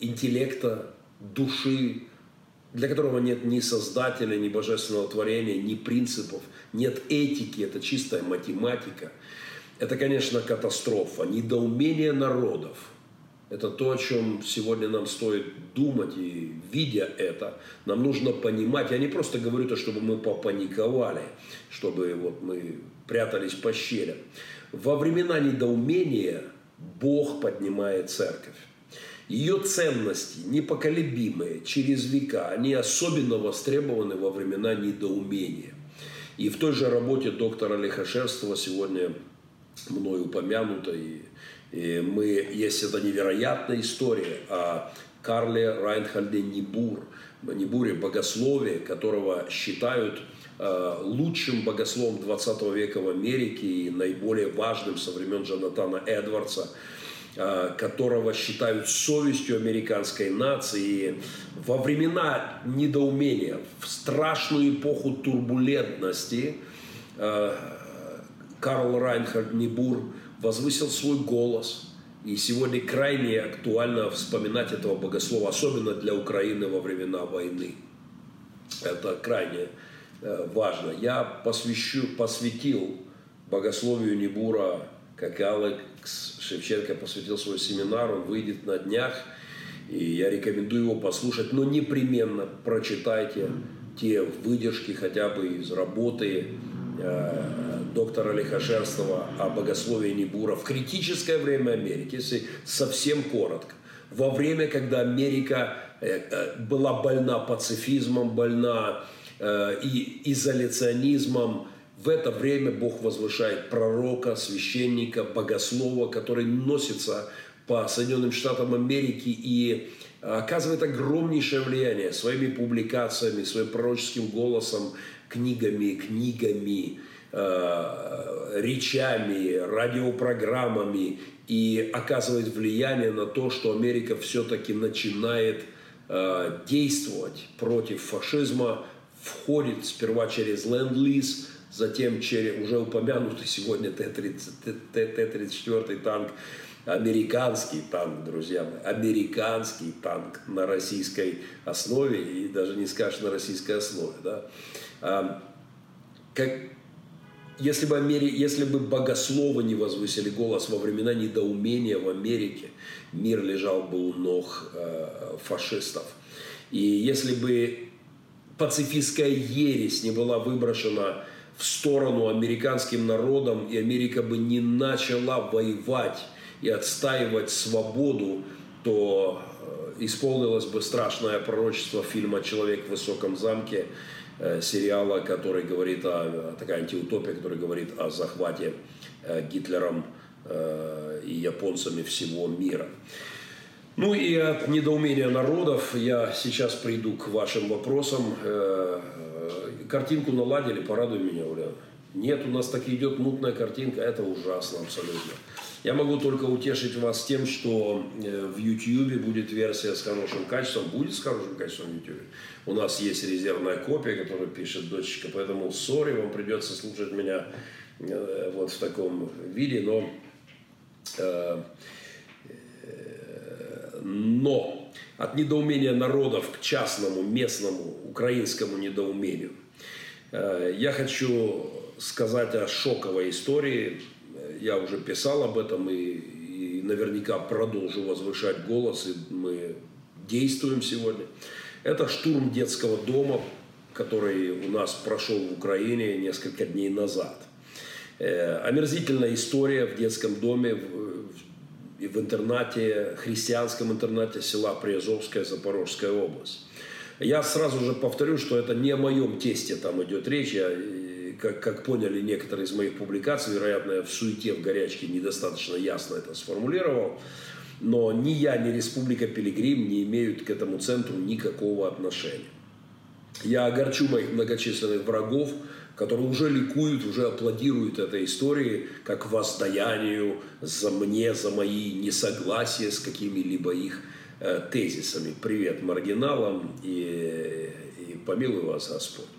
интеллекта, души, для которого нет ни создателя, ни божественного творения, ни принципов, нет этики, это чистая математика. Это, конечно, катастрофа, недоумение народов. Это то, о чем сегодня нам стоит думать, и видя это, нам нужно понимать. Я не просто говорю то, чтобы мы попаниковали, чтобы вот мы прятались по щелям. Во времена недоумения Бог поднимает церковь. Ее ценности непоколебимые через века, они особенно востребованы во времена недоумения. И в той же работе доктора Лихошерстова сегодня мной упомянуто, и, и мы, есть эта невероятная история о Карле Райнхальде Нибур, Нибуре богословие, которого считают э, лучшим богословом 20 века в Америке и наиболее важным со времен Джонатана Эдвардса – Э, которого считают совестью американской нации. Во времена недоумения, в страшную эпоху турбулентности, э, Карл Райнхард Небур возвысил свой голос. И сегодня крайне актуально вспоминать этого богослова, особенно для Украины во времена войны. Это крайне э, важно. Я посвящу, посвятил богословию Небура как Алекс Шевченко посвятил свой семинар, он выйдет на днях, и я рекомендую его послушать, но непременно прочитайте те выдержки хотя бы из работы доктора Лихошерстова о богословии Небура в критическое время Америки, если совсем коротко. Во время, когда Америка э, э, была больна пацифизмом, больна э, и изоляционизмом, в это время Бог возвышает пророка, священника, богослова, который носится по Соединенным Штатам Америки и оказывает огромнейшее влияние своими публикациями, своим пророческим голосом, книгами, книгами, э, речами, радиопрограммами и оказывает влияние на то, что Америка все-таки начинает э, действовать против фашизма, входит сперва через ленд-лиз, затем через уже упомянутый сегодня Т-34 танк, американский танк, друзья мои, американский танк на российской основе, и даже не скажешь на российской основе, да. Как, если бы, Амери... если бы богословы не возвысили голос во времена недоумения в Америке, мир лежал бы у ног э, фашистов. И если бы пацифистская ересь не была выброшена в сторону американским народом, и Америка бы не начала воевать и отстаивать свободу, то исполнилось бы страшное пророчество фильма «Человек в высоком замке», э, сериала, который говорит о, такая антиутопия, который говорит о захвате Гитлером и японцами всего мира. Ну и от недоумения народов я сейчас приду к вашим вопросам. Картинку наладили, порадуй меня, Уляна. Нет, у нас так идет мутная картинка, это ужасно абсолютно. Я могу только утешить вас тем, что э, в YouTube будет версия с хорошим качеством, будет с хорошим качеством в YouTube. У нас есть резервная копия, которую пишет дочка, поэтому сори, вам придется слушать меня э, вот в таком виде, но э, но от недоумения народов к частному, местному, украинскому недоумению я хочу сказать о шоковой истории. Я уже писал об этом и, и наверняка продолжу возвышать голос, и мы действуем сегодня. Это штурм детского дома, который у нас прошел в Украине несколько дней назад. Э, омерзительная история в детском доме, в, в интернате, христианском интернате села Приазовская, Запорожская область. Я сразу же повторю, что это не о моем тесте там идет речь. Я как, как поняли некоторые из моих публикаций, вероятно, я в суете, в горячке недостаточно ясно это сформулировал, но ни я, ни Республика Пилигрим не имеют к этому центру никакого отношения. Я огорчу моих многочисленных врагов, которые уже ликуют, уже аплодируют этой истории как воздаянию за мне, за мои несогласия с какими-либо их э, тезисами. Привет маргиналам и, и помилуй вас Господь.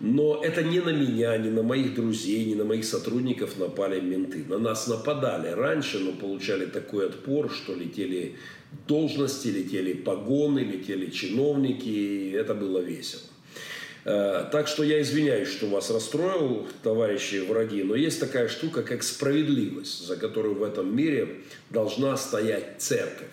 Но это не на меня, не на моих друзей, не на моих сотрудников напали менты. На нас нападали раньше, но получали такой отпор, что летели должности, летели погоны, летели чиновники, и это было весело. Э, так что я извиняюсь, что вас расстроил, товарищи враги, но есть такая штука, как справедливость, за которую в этом мире должна стоять церковь.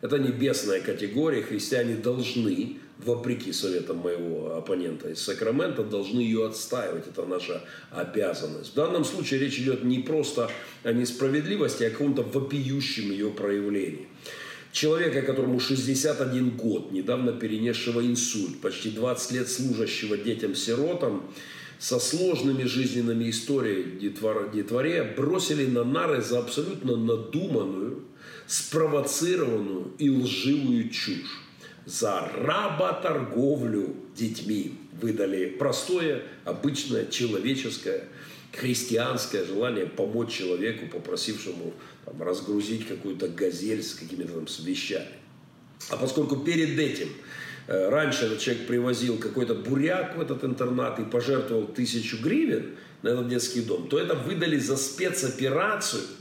Это небесная категория, христиане должны вопреки советам моего оппонента из Сакрамента, должны ее отстаивать. Это наша обязанность. В данном случае речь идет не просто о несправедливости, а о каком-то вопиющем ее проявлении. Человека, которому 61 год, недавно перенесшего инсульт, почти 20 лет служащего детям-сиротам, со сложными жизненными историями детворе бросили на нары за абсолютно надуманную, спровоцированную и лживую чушь за работорговлю детьми. Выдали простое, обычное, человеческое, христианское желание помочь человеку, попросившему там, разгрузить какую-то газель с какими-то там с вещами. А поскольку перед этим э, раньше этот человек привозил какой-то буряк в этот интернат и пожертвовал тысячу гривен на этот детский дом, то это выдали за спецоперацию –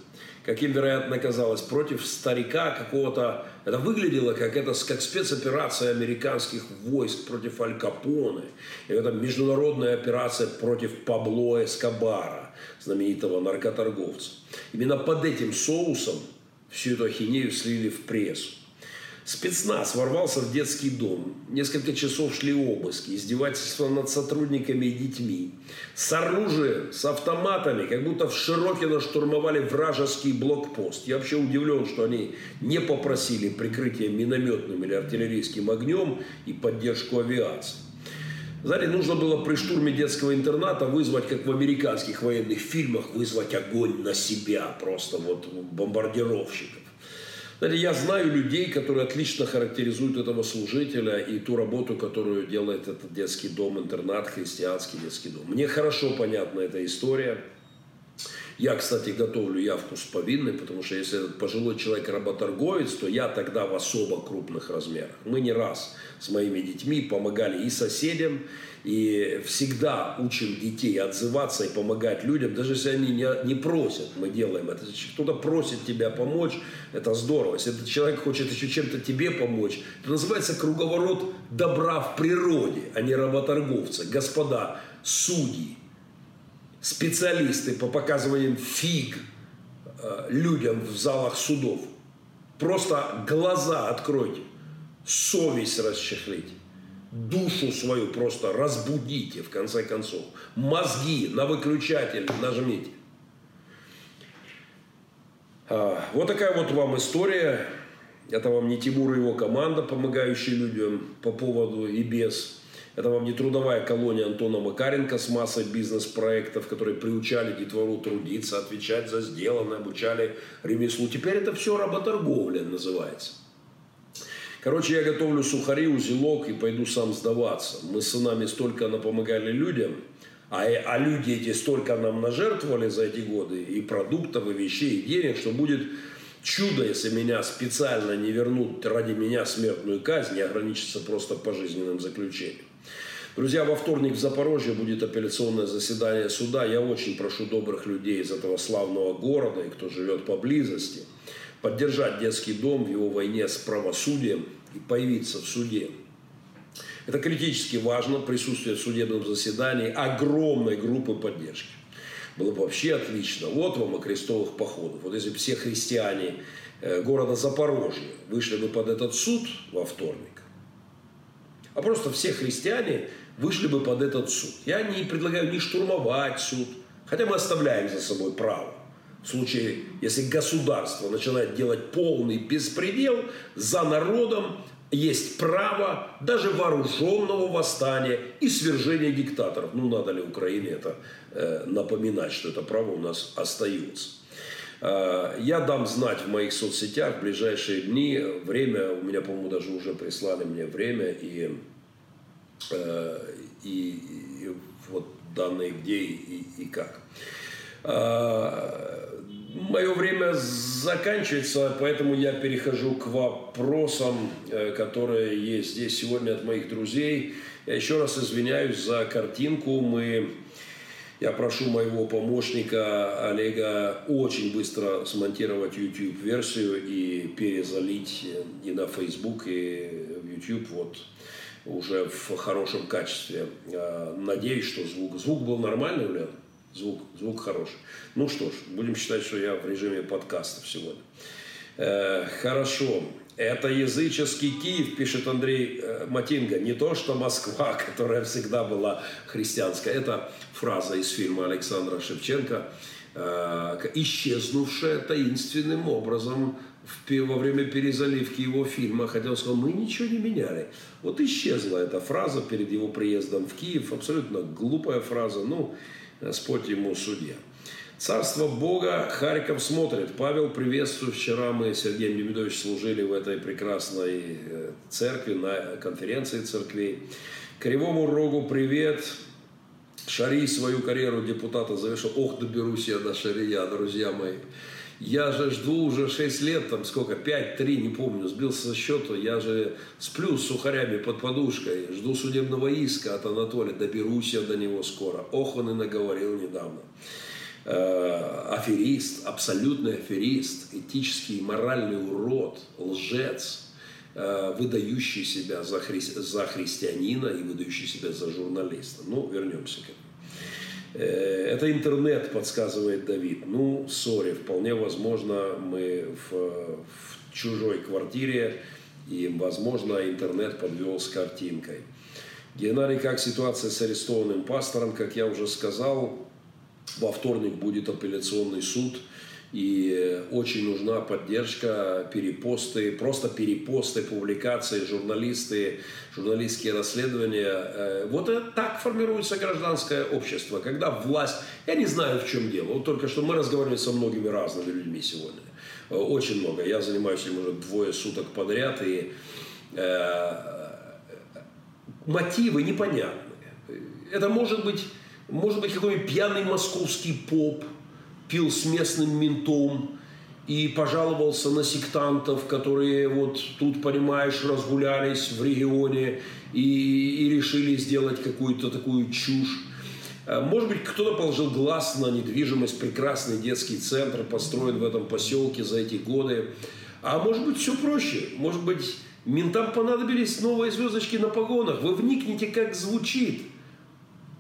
каким, вероятно, казалось, против старика какого-то... Это выглядело как, это, как спецоперация американских войск против Аль Капоне. И это международная операция против Пабло Эскобара, знаменитого наркоторговца. Именно под этим соусом всю эту ахинею слили в прессу. Спецназ ворвался в детский дом. Несколько часов шли обыски, издевательства над сотрудниками и детьми. С оружием, с автоматами, как будто в Широкино штурмовали вражеский блокпост. Я вообще удивлен, что они не попросили прикрытия минометным или артиллерийским огнем и поддержку авиации. Знаете, нужно было при штурме детского интерната вызвать, как в американских военных фильмах, вызвать огонь на себя, просто вот бомбардировщиков. Знаете, я знаю людей, которые отлично характеризуют этого служителя и ту работу, которую делает этот детский дом, интернат, христианский детский дом. Мне хорошо понятна эта история. Я, кстати, готовлю явку с повинной, потому что если этот пожилой человек работорговец, то я тогда в особо крупных размерах. Мы не раз с моими детьми помогали и соседям, и всегда учим детей отзываться и помогать людям, даже если они не, не просят, мы делаем это. Если кто-то просит тебя помочь, это здорово. Если этот человек хочет еще чем-то тебе помочь, это называется круговорот добра в природе, а не работорговцы. Господа, судьи, специалисты по показываниям фиг э, людям в залах судов. Просто глаза откройте, совесть расчехлите душу свою просто разбудите, в конце концов. Мозги на выключатель нажмите. А, вот такая вот вам история. Это вам не Тимур и его команда, помогающие людям по поводу и без. Это вам не трудовая колония Антона Макаренко с массой бизнес-проектов, которые приучали детвору трудиться, отвечать за сделанное, обучали ремеслу. Теперь это все работорговля называется. Короче, я готовлю сухари, узелок и пойду сам сдаваться. Мы с сынами столько напомогали людям, а, а люди эти столько нам нажертвовали за эти годы и продуктов, и вещей, и денег, что будет чудо, если меня специально не вернут ради меня смертную казнь и ограничится просто пожизненным заключением. Друзья, во вторник в Запорожье будет апелляционное заседание суда. Я очень прошу добрых людей из этого славного города и кто живет поблизости – поддержать детский дом в его войне с правосудием и появиться в суде. Это критически важно, присутствие в судебном заседании огромной группы поддержки. Было бы вообще отлично. Вот вам и крестовых походов. Вот если бы все христиане э, города Запорожья вышли бы под этот суд во вторник, а просто все христиане вышли бы под этот суд. Я не предлагаю не штурмовать суд, хотя мы оставляем за собой право в случае, если государство начинает делать полный беспредел, за народом есть право даже вооруженного восстания и свержения диктаторов. Ну, надо ли Украине это э, напоминать, что это право у нас остается. Э, я дам знать в моих соцсетях в ближайшие дни. Время, у меня, по-моему, даже уже прислали мне время и, э, и, и вот данные где и, и как. Э, Мое время заканчивается, поэтому я перехожу к вопросам, э, которые есть здесь сегодня от моих друзей. Я еще раз извиняюсь за картинку. Мы, я прошу моего помощника Олега очень быстро смонтировать YouTube-версию и перезалить и на Facebook, и в YouTube вот уже в хорошем качестве. Э, надеюсь, что звук, звук был нормальный, Ульяна? Звук, звук хороший. Ну что ж, будем считать, что я в режиме подкастов сегодня. Э, хорошо. Это языческий Киев, пишет Андрей э, Матинга. Не то, что Москва, [LAUGHS] которая всегда была христианская. Это фраза из фильма Александра Шевченко, э, исчезнувшая таинственным образом в, во время перезаливки его фильма, хотя он сказал, мы ничего не меняли. Вот исчезла эта фраза перед его приездом в Киев, абсолютно глупая фраза, ну, Господь ему судья. Царство Бога Харьков смотрит. Павел, приветствую. Вчера мы с Сергеем Демидовичем служили в этой прекрасной э, церкви, на конференции церквей. Кривому Рогу привет. Шари свою карьеру депутата завершил. Ох, доберусь я до Шария, друзья мои. Я же жду уже 6 лет, там сколько, 5-3, не помню, сбился со счета. Я же сплю с сухарями под подушкой, жду судебного иска от Анатолия. Доберусь я до него скоро. Ох, он и наговорил недавно. Э, аферист, абсолютный аферист, этический и моральный урод, лжец, э, выдающий себя за, хри... за христианина и выдающий себя за журналиста. Ну, вернемся к этому. Э, это интернет, подсказывает Давид. Ну, сори, вполне возможно, мы в, в чужой квартире, и, возможно, интернет подвел с картинкой. Геннадий, как ситуация с арестованным пастором, как я уже сказал, во вторник будет апелляционный суд – и очень нужна поддержка, перепосты, просто перепосты, публикации, журналисты, журналистские расследования. Э, вот это так формируется гражданское общество, когда власть... Я не знаю, в чем дело. Вот только что мы разговаривали со многими разными людьми сегодня. Э, очень много. Я занимаюсь им уже двое суток подряд, и э, мотивы непонятны. Это может быть, может быть какой-нибудь пьяный московский поп – пил с местным ментом и пожаловался на сектантов, которые вот тут, понимаешь, разгулялись в регионе и, и решили сделать какую-то такую чушь. Э, может быть, кто-то положил глаз на недвижимость, прекрасный детский центр, построен в этом поселке за эти годы. А может быть, все проще. Может быть, ментам понадобились новые звездочки на погонах. Вы вникните, как звучит –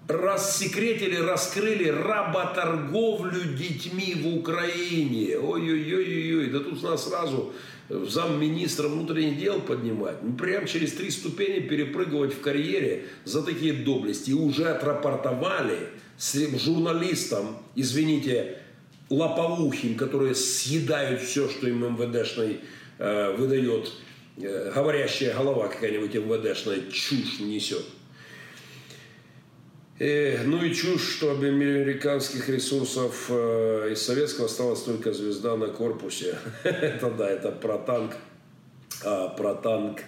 рассекретили, раскрыли работорговлю детьми в Украине. Ой-ой-ой-ой, да тут нас сразу в замминистра внутренних дел поднимать. Ну, прям через три ступени перепрыгивать в карьере за такие доблести. И уже отрапортовали с журналистам, извините, лоповухим, которые съедают все, что им МВДшный э, выдает э, говорящая голова какая-нибудь МВДшная чушь несет. И, ну и чушь, что американских ресурсов э, из советского осталась только звезда на корпусе. [LAUGHS] это да, это про танк, а, про танк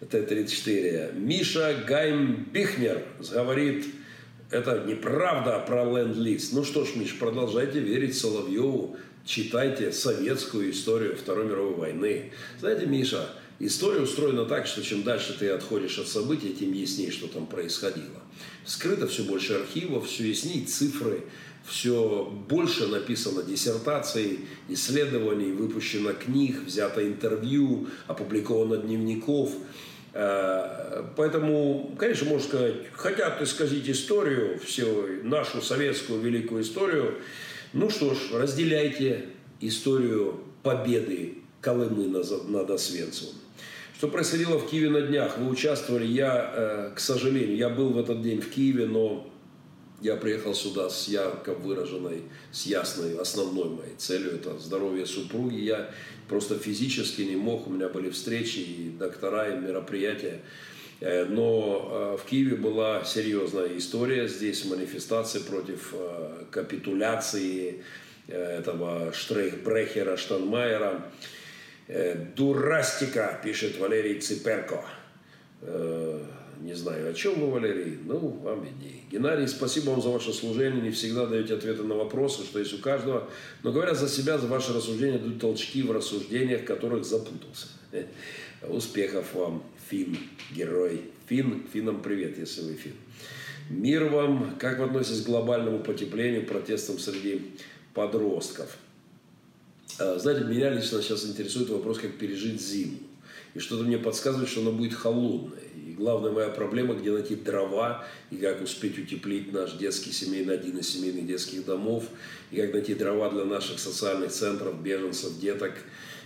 Т-34. Миша Гаймбихнер говорит, это неправда про ленд-лиз. Ну что ж, Миш, продолжайте верить Соловьеву, читайте советскую историю Второй мировой войны. Знаете, Миша, история устроена так, что чем дальше ты отходишь от событий, тем яснее, что там происходило. Скрыто все больше архивов, все яснее цифры, все больше написано диссертаций, исследований, выпущено книг, взято интервью, опубликовано дневников. Э, поэтому, конечно, можно сказать, хотят исказить историю, всю нашу советскую великую историю. Ну что ж, разделяйте историю победы Колымы над Освенцевым. Что происходило в Киеве на днях? Вы участвовали, я, э, к сожалению, я был в этот день в Киеве, но я приехал сюда с ярко выраженной, с ясной основной моей целью. Это здоровье супруги. Я просто физически не мог, у меня были встречи и доктора, и мероприятия. Э, но э, в Киеве была серьезная история. Здесь манифестации против капитуляции этого Штрейхбрехера, Штанмайера. Дурастика, пишет Валерий Циперко. Э, не знаю, о чем вы, Валерий, ну, вам виднее. Геннадий, спасибо вам за ваше служение. Не всегда даете ответы на вопросы, что есть у каждого. Но говоря за себя, за ваши рассуждения дают толчки в рассуждениях, которых запутался. Успехов вам, Фин, герой. Фин, Финам привет, если вы Фин. Мир вам. Как вы относитесь к глобальному потеплению, протестам среди подростков? А, знаете, меня лично сейчас интересует вопрос, как пережить зиму. И что-то мне подсказывает, что она будет холодная. И главная моя проблема, где найти дрова, и как успеть утеплить наш детский семейный, один из семейных детских домов, и как найти дрова для наших социальных центров, беженцев, деток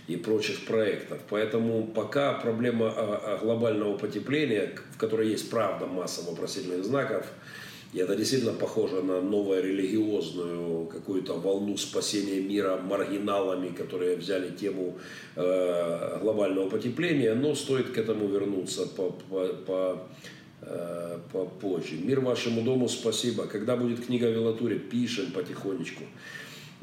и прочих проектов. Поэтому пока проблема глобального потепления, в которой есть правда масса вопросительных знаков, и это действительно похоже на новую религиозную какую-то волну спасения мира маргиналами, которые взяли тему э, глобального потепления, но стоит к этому вернуться по, по, по, э, попозже. Мир вашему дому, спасибо. Когда будет книга о велатуре, пишем потихонечку.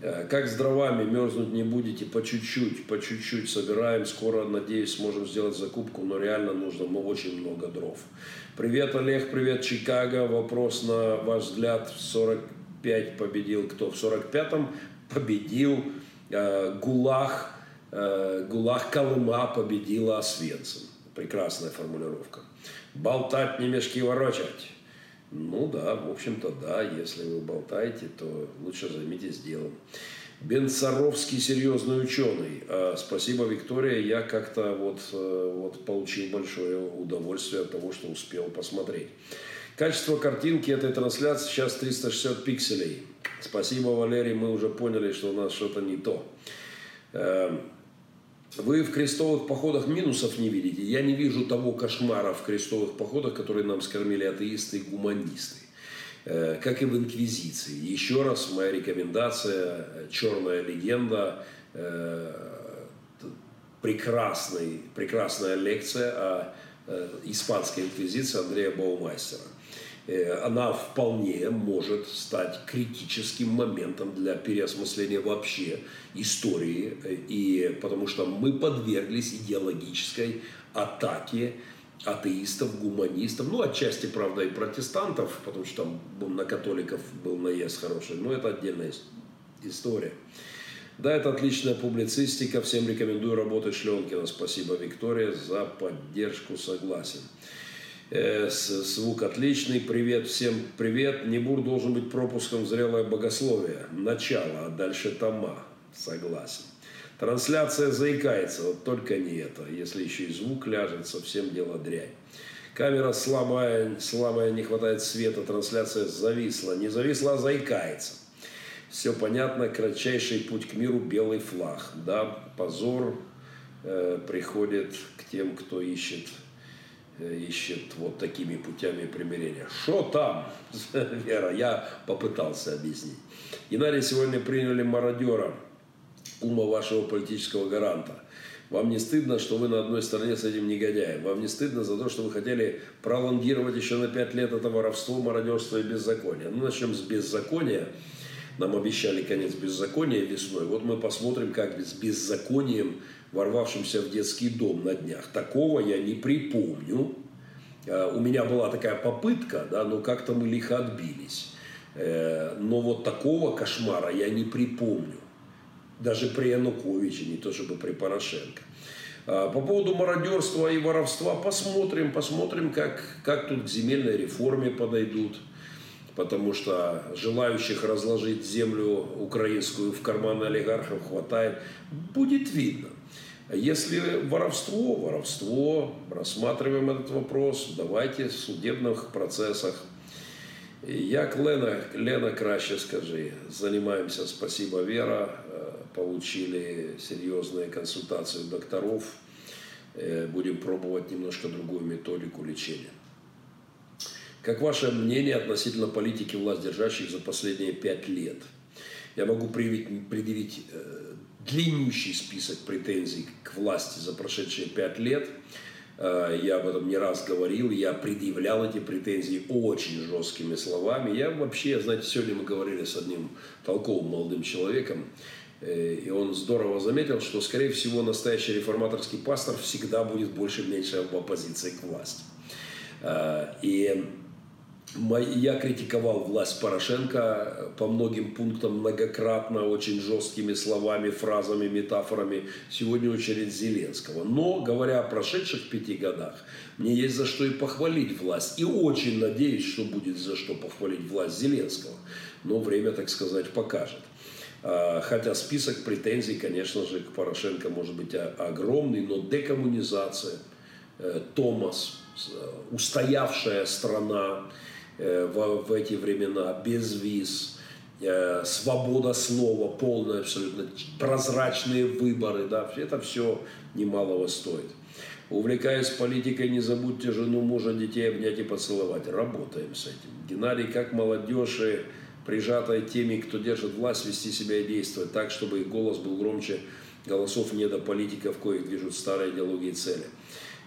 Э, как с дровами мерзнуть не будете, по чуть-чуть, по чуть-чуть собираем. Скоро, надеюсь, сможем сделать закупку, но реально нужно ну, очень много дров. Привет, Олег, привет, Чикаго. Вопрос на ваш взгляд. В 45 победил кто? В 45-м победил э, Гулах, э, Гулах Колыма победила Освенцим. Прекрасная формулировка. Болтать, не мешки ворочать. Ну да, в общем-то да, если вы болтаете, то лучше займитесь делом. Бенцаровский серьезный ученый. А, спасибо, Виктория. Я как-то вот, э, вот получил большое удовольствие от того, что успел посмотреть. Качество картинки этой трансляции сейчас 360 пикселей. Спасибо, Валерий. Мы уже поняли, что у нас что-то не то. Вы в крестовых походах минусов не видите. Я не вижу того кошмара в крестовых походах, который нам скормили атеисты и гуманисты. Э, как и в Инквизиции. Еще раз моя рекомендация «Черная легенда», э, прекрасный, прекрасная лекция о э, испанской инквизиции Андрея Баумайстера. Она вполне может стать критическим моментом для переосмысления вообще истории, и потому что мы подверглись идеологической атаке атеистов, гуманистов, ну, отчасти, правда, и протестантов, потому что там на католиков был наезд хороший, но это отдельная история. Да, это отличная публицистика. Всем рекомендую работать Шленкина. Спасибо, Виктория, за поддержку. Согласен. Э, звук отличный. Привет всем. Привет. Небур должен быть пропуском зрелое богословие. Начало, а дальше тома. Согласен. Трансляция заикается, вот только не это. Если еще и звук ляжет, совсем дело дрянь. Камера слабая, слабая, не хватает света, трансляция зависла. Не зависла, а заикается. Все понятно, кратчайший путь к миру – белый флаг. Да, позор э, приходит к тем, кто ищет, ищет вот такими путями примирения. Что там, [LAUGHS] Вера? Я попытался объяснить. Геннадий сегодня приняли мародера – ума вашего политического гаранта. Вам не стыдно, что вы на одной стороне с этим негодяем. Вам не стыдно за то, что вы хотели пролонгировать еще на пять лет это воровство, мародерство и беззаконие. Ну, начнем с беззакония. Нам обещали конец беззакония весной. Вот мы посмотрим, как с беззаконием, ворвавшимся в детский дом на днях. Такого я не припомню. А, у меня была такая попытка, да, но как-то мы лихо отбились. Э, но вот такого кошмара я не припомню. Даже при Януковиче, не то чтобы при Порошенко. А, по поводу мародерства и воровства посмотрим, посмотрим, как, как тут к земельной реформе подойдут. Потому что желающих разложить землю украинскую в карманы олигархов хватает. Будет видно. Если воровство, воровство, рассматриваем этот вопрос, давайте в судебных процессах – Як Лена, Лена краще скажи, занимаемся, спасибо, Вера, э, получили серьезные консультации у докторов, э, будем пробовать немножко другую методику лечения. Как ваше мнение относительно политики власть держащих за последние пять лет? Я могу предъявить, предъявить э, длиннющий список претензий к власти за прошедшие пять лет – Э, я об этом не раз говорил, я предъявлял эти претензии очень жесткими словами. Я вообще, знаете, сегодня мы говорили с одним толковым молодым человеком, э, и он здорово заметил, что, скорее всего, настоящий реформаторский пастор всегда будет больше-меньше в оппозиции к власти. Э, и я критиковал власть Порошенко по многим пунктам многократно, очень жесткими словами, фразами, метафорами. Сегодня очередь Зеленского. Но, говоря о прошедших пяти годах, мне есть за что и похвалить власть. И очень надеюсь, что будет за что похвалить власть Зеленского. Но время, так сказать, покажет. А, хотя список претензий, конечно же, к Порошенко может быть огромный, но декоммунизация, э, Томас, э, устоявшая страна, в, в эти времена, без виз, э, свобода слова, полная абсолютно, прозрачные выборы, да, это все немалого стоит. Увлекаясь политикой, не забудьте жену, мужа, детей обнять и поцеловать. Работаем с этим. Геннадий, как молодежь, прижатая теми, кто держит власть, вести себя и действовать так, чтобы их голос был громче голосов недополитиков, коих движут старые идеологии и цели.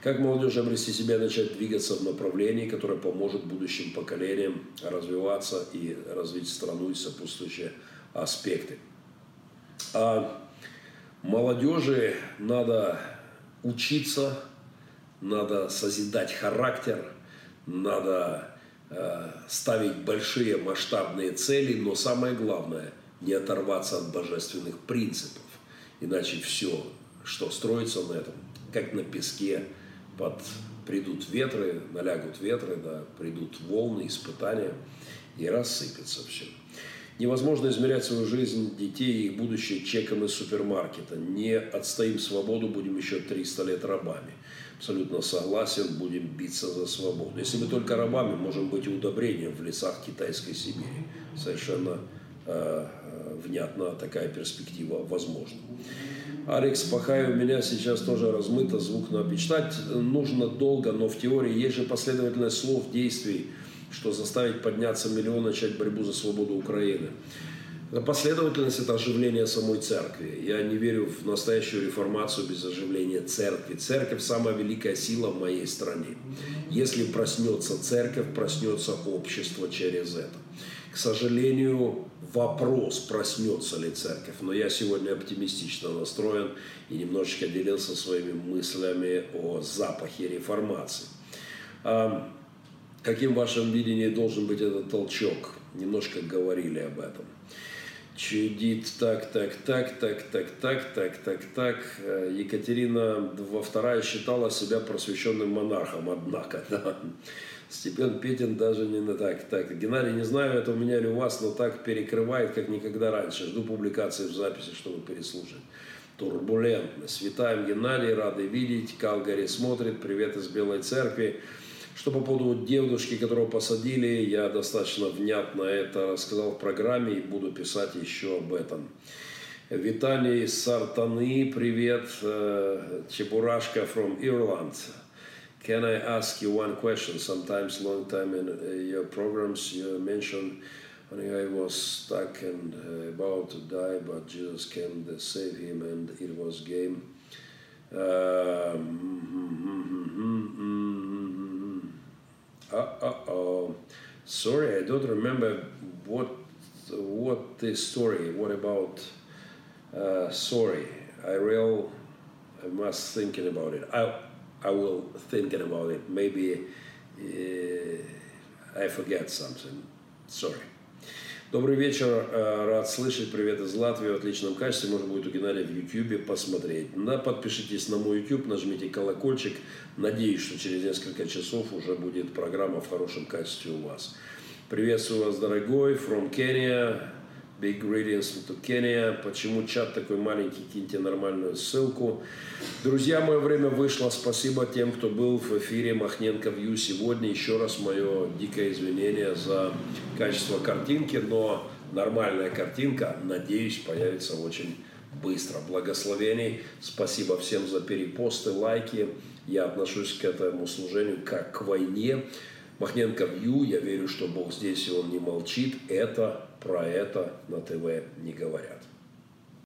Как молодежь обрести себя и начать двигаться в направлении, которое поможет будущим поколениям развиваться и развить страну и сопутствующие аспекты. А молодежи надо учиться, надо созидать характер, надо э, ставить большие масштабные цели, но самое главное – не оторваться от божественных принципов. Иначе все, что строится на этом, как на песке – под придут ветры, налягут ветры, да, придут волны, испытания, и рассыпется все. Невозможно измерять свою жизнь детей и их будущее чеком из супермаркета. Не отстоим свободу, будем еще 300 лет рабами. Абсолютно согласен, будем биться за свободу. Если мы только рабами, можем быть и удобрением в лесах китайской Сибири. Совершенно э, э внятно такая перспектива возможна. Алекс Пахай у меня сейчас тоже размыто звук, но читать нужно долго, но в теории есть же последовательность слов, действий, что заставить подняться миллион, начать борьбу за свободу Украины. Последовательность – это оживление самой церкви. Я не верю в настоящую реформацию без оживления церкви. Церковь – самая великая сила в моей стране. Если проснется церковь, проснется общество через это. К сожалению, вопрос, проснется ли церковь. Но я сегодня оптимистично настроен и немножечко делился своими мыслями о запахе реформации. А каким в вашем видении должен быть этот толчок? Немножко говорили об этом. Чудит так, так, так, так, так, так, так, так, так. Екатерина II считала себя просвещенным монархом, однако, [LAUGHS] да. Степен Петин даже не на так. Так, Геннадий, не знаю, это у меня или у вас, но так перекрывает, как никогда раньше. Жду публикации в записи, чтобы переслушать. Турбулентно. Святаем Геннадий, рады видеть. Калгари смотрит. Привет из Белой Церкви. Что по поводу девушки, которого посадили, я достаточно внятно это рассказал в программе и буду писать еще об этом. Виталий Сартаны, привет. Э, Чебурашка from Ireland. Can I ask you one question? Sometimes, long time in uh, your programs, you mentioned when I was stuck and uh, about to die, but Jesus came to save him, and it was game Uh, uh-oh. Sorry, I don't remember what what this story. What about uh, sorry? I real I must thinking about it. I I will thinking about it. Maybe uh, I forget something. Sorry. Добрый вечер, рад слышать. Привет из Латвии в отличном качестве. Можно будет у Геннадия в YouTube посмотреть. На, подпишитесь на мой YouTube, нажмите колокольчик. Надеюсь, что через несколько часов уже будет программа в хорошем качестве у вас. Приветствую вас, дорогой, from Kenya. Big to Kenya. Почему чат такой маленький? Киньте нормальную ссылку. Друзья, мое время вышло. Спасибо тем, кто был в эфире Махненко Вью сегодня. Еще раз мое дикое извинение за качество картинки, но нормальная картинка, надеюсь, появится очень быстро. Благословений. Спасибо всем за перепосты, лайки. Я отношусь к этому служению как к войне. Махненко Вью, я верю, что Бог здесь, и Он не молчит. Это про это на ТВ не говорят.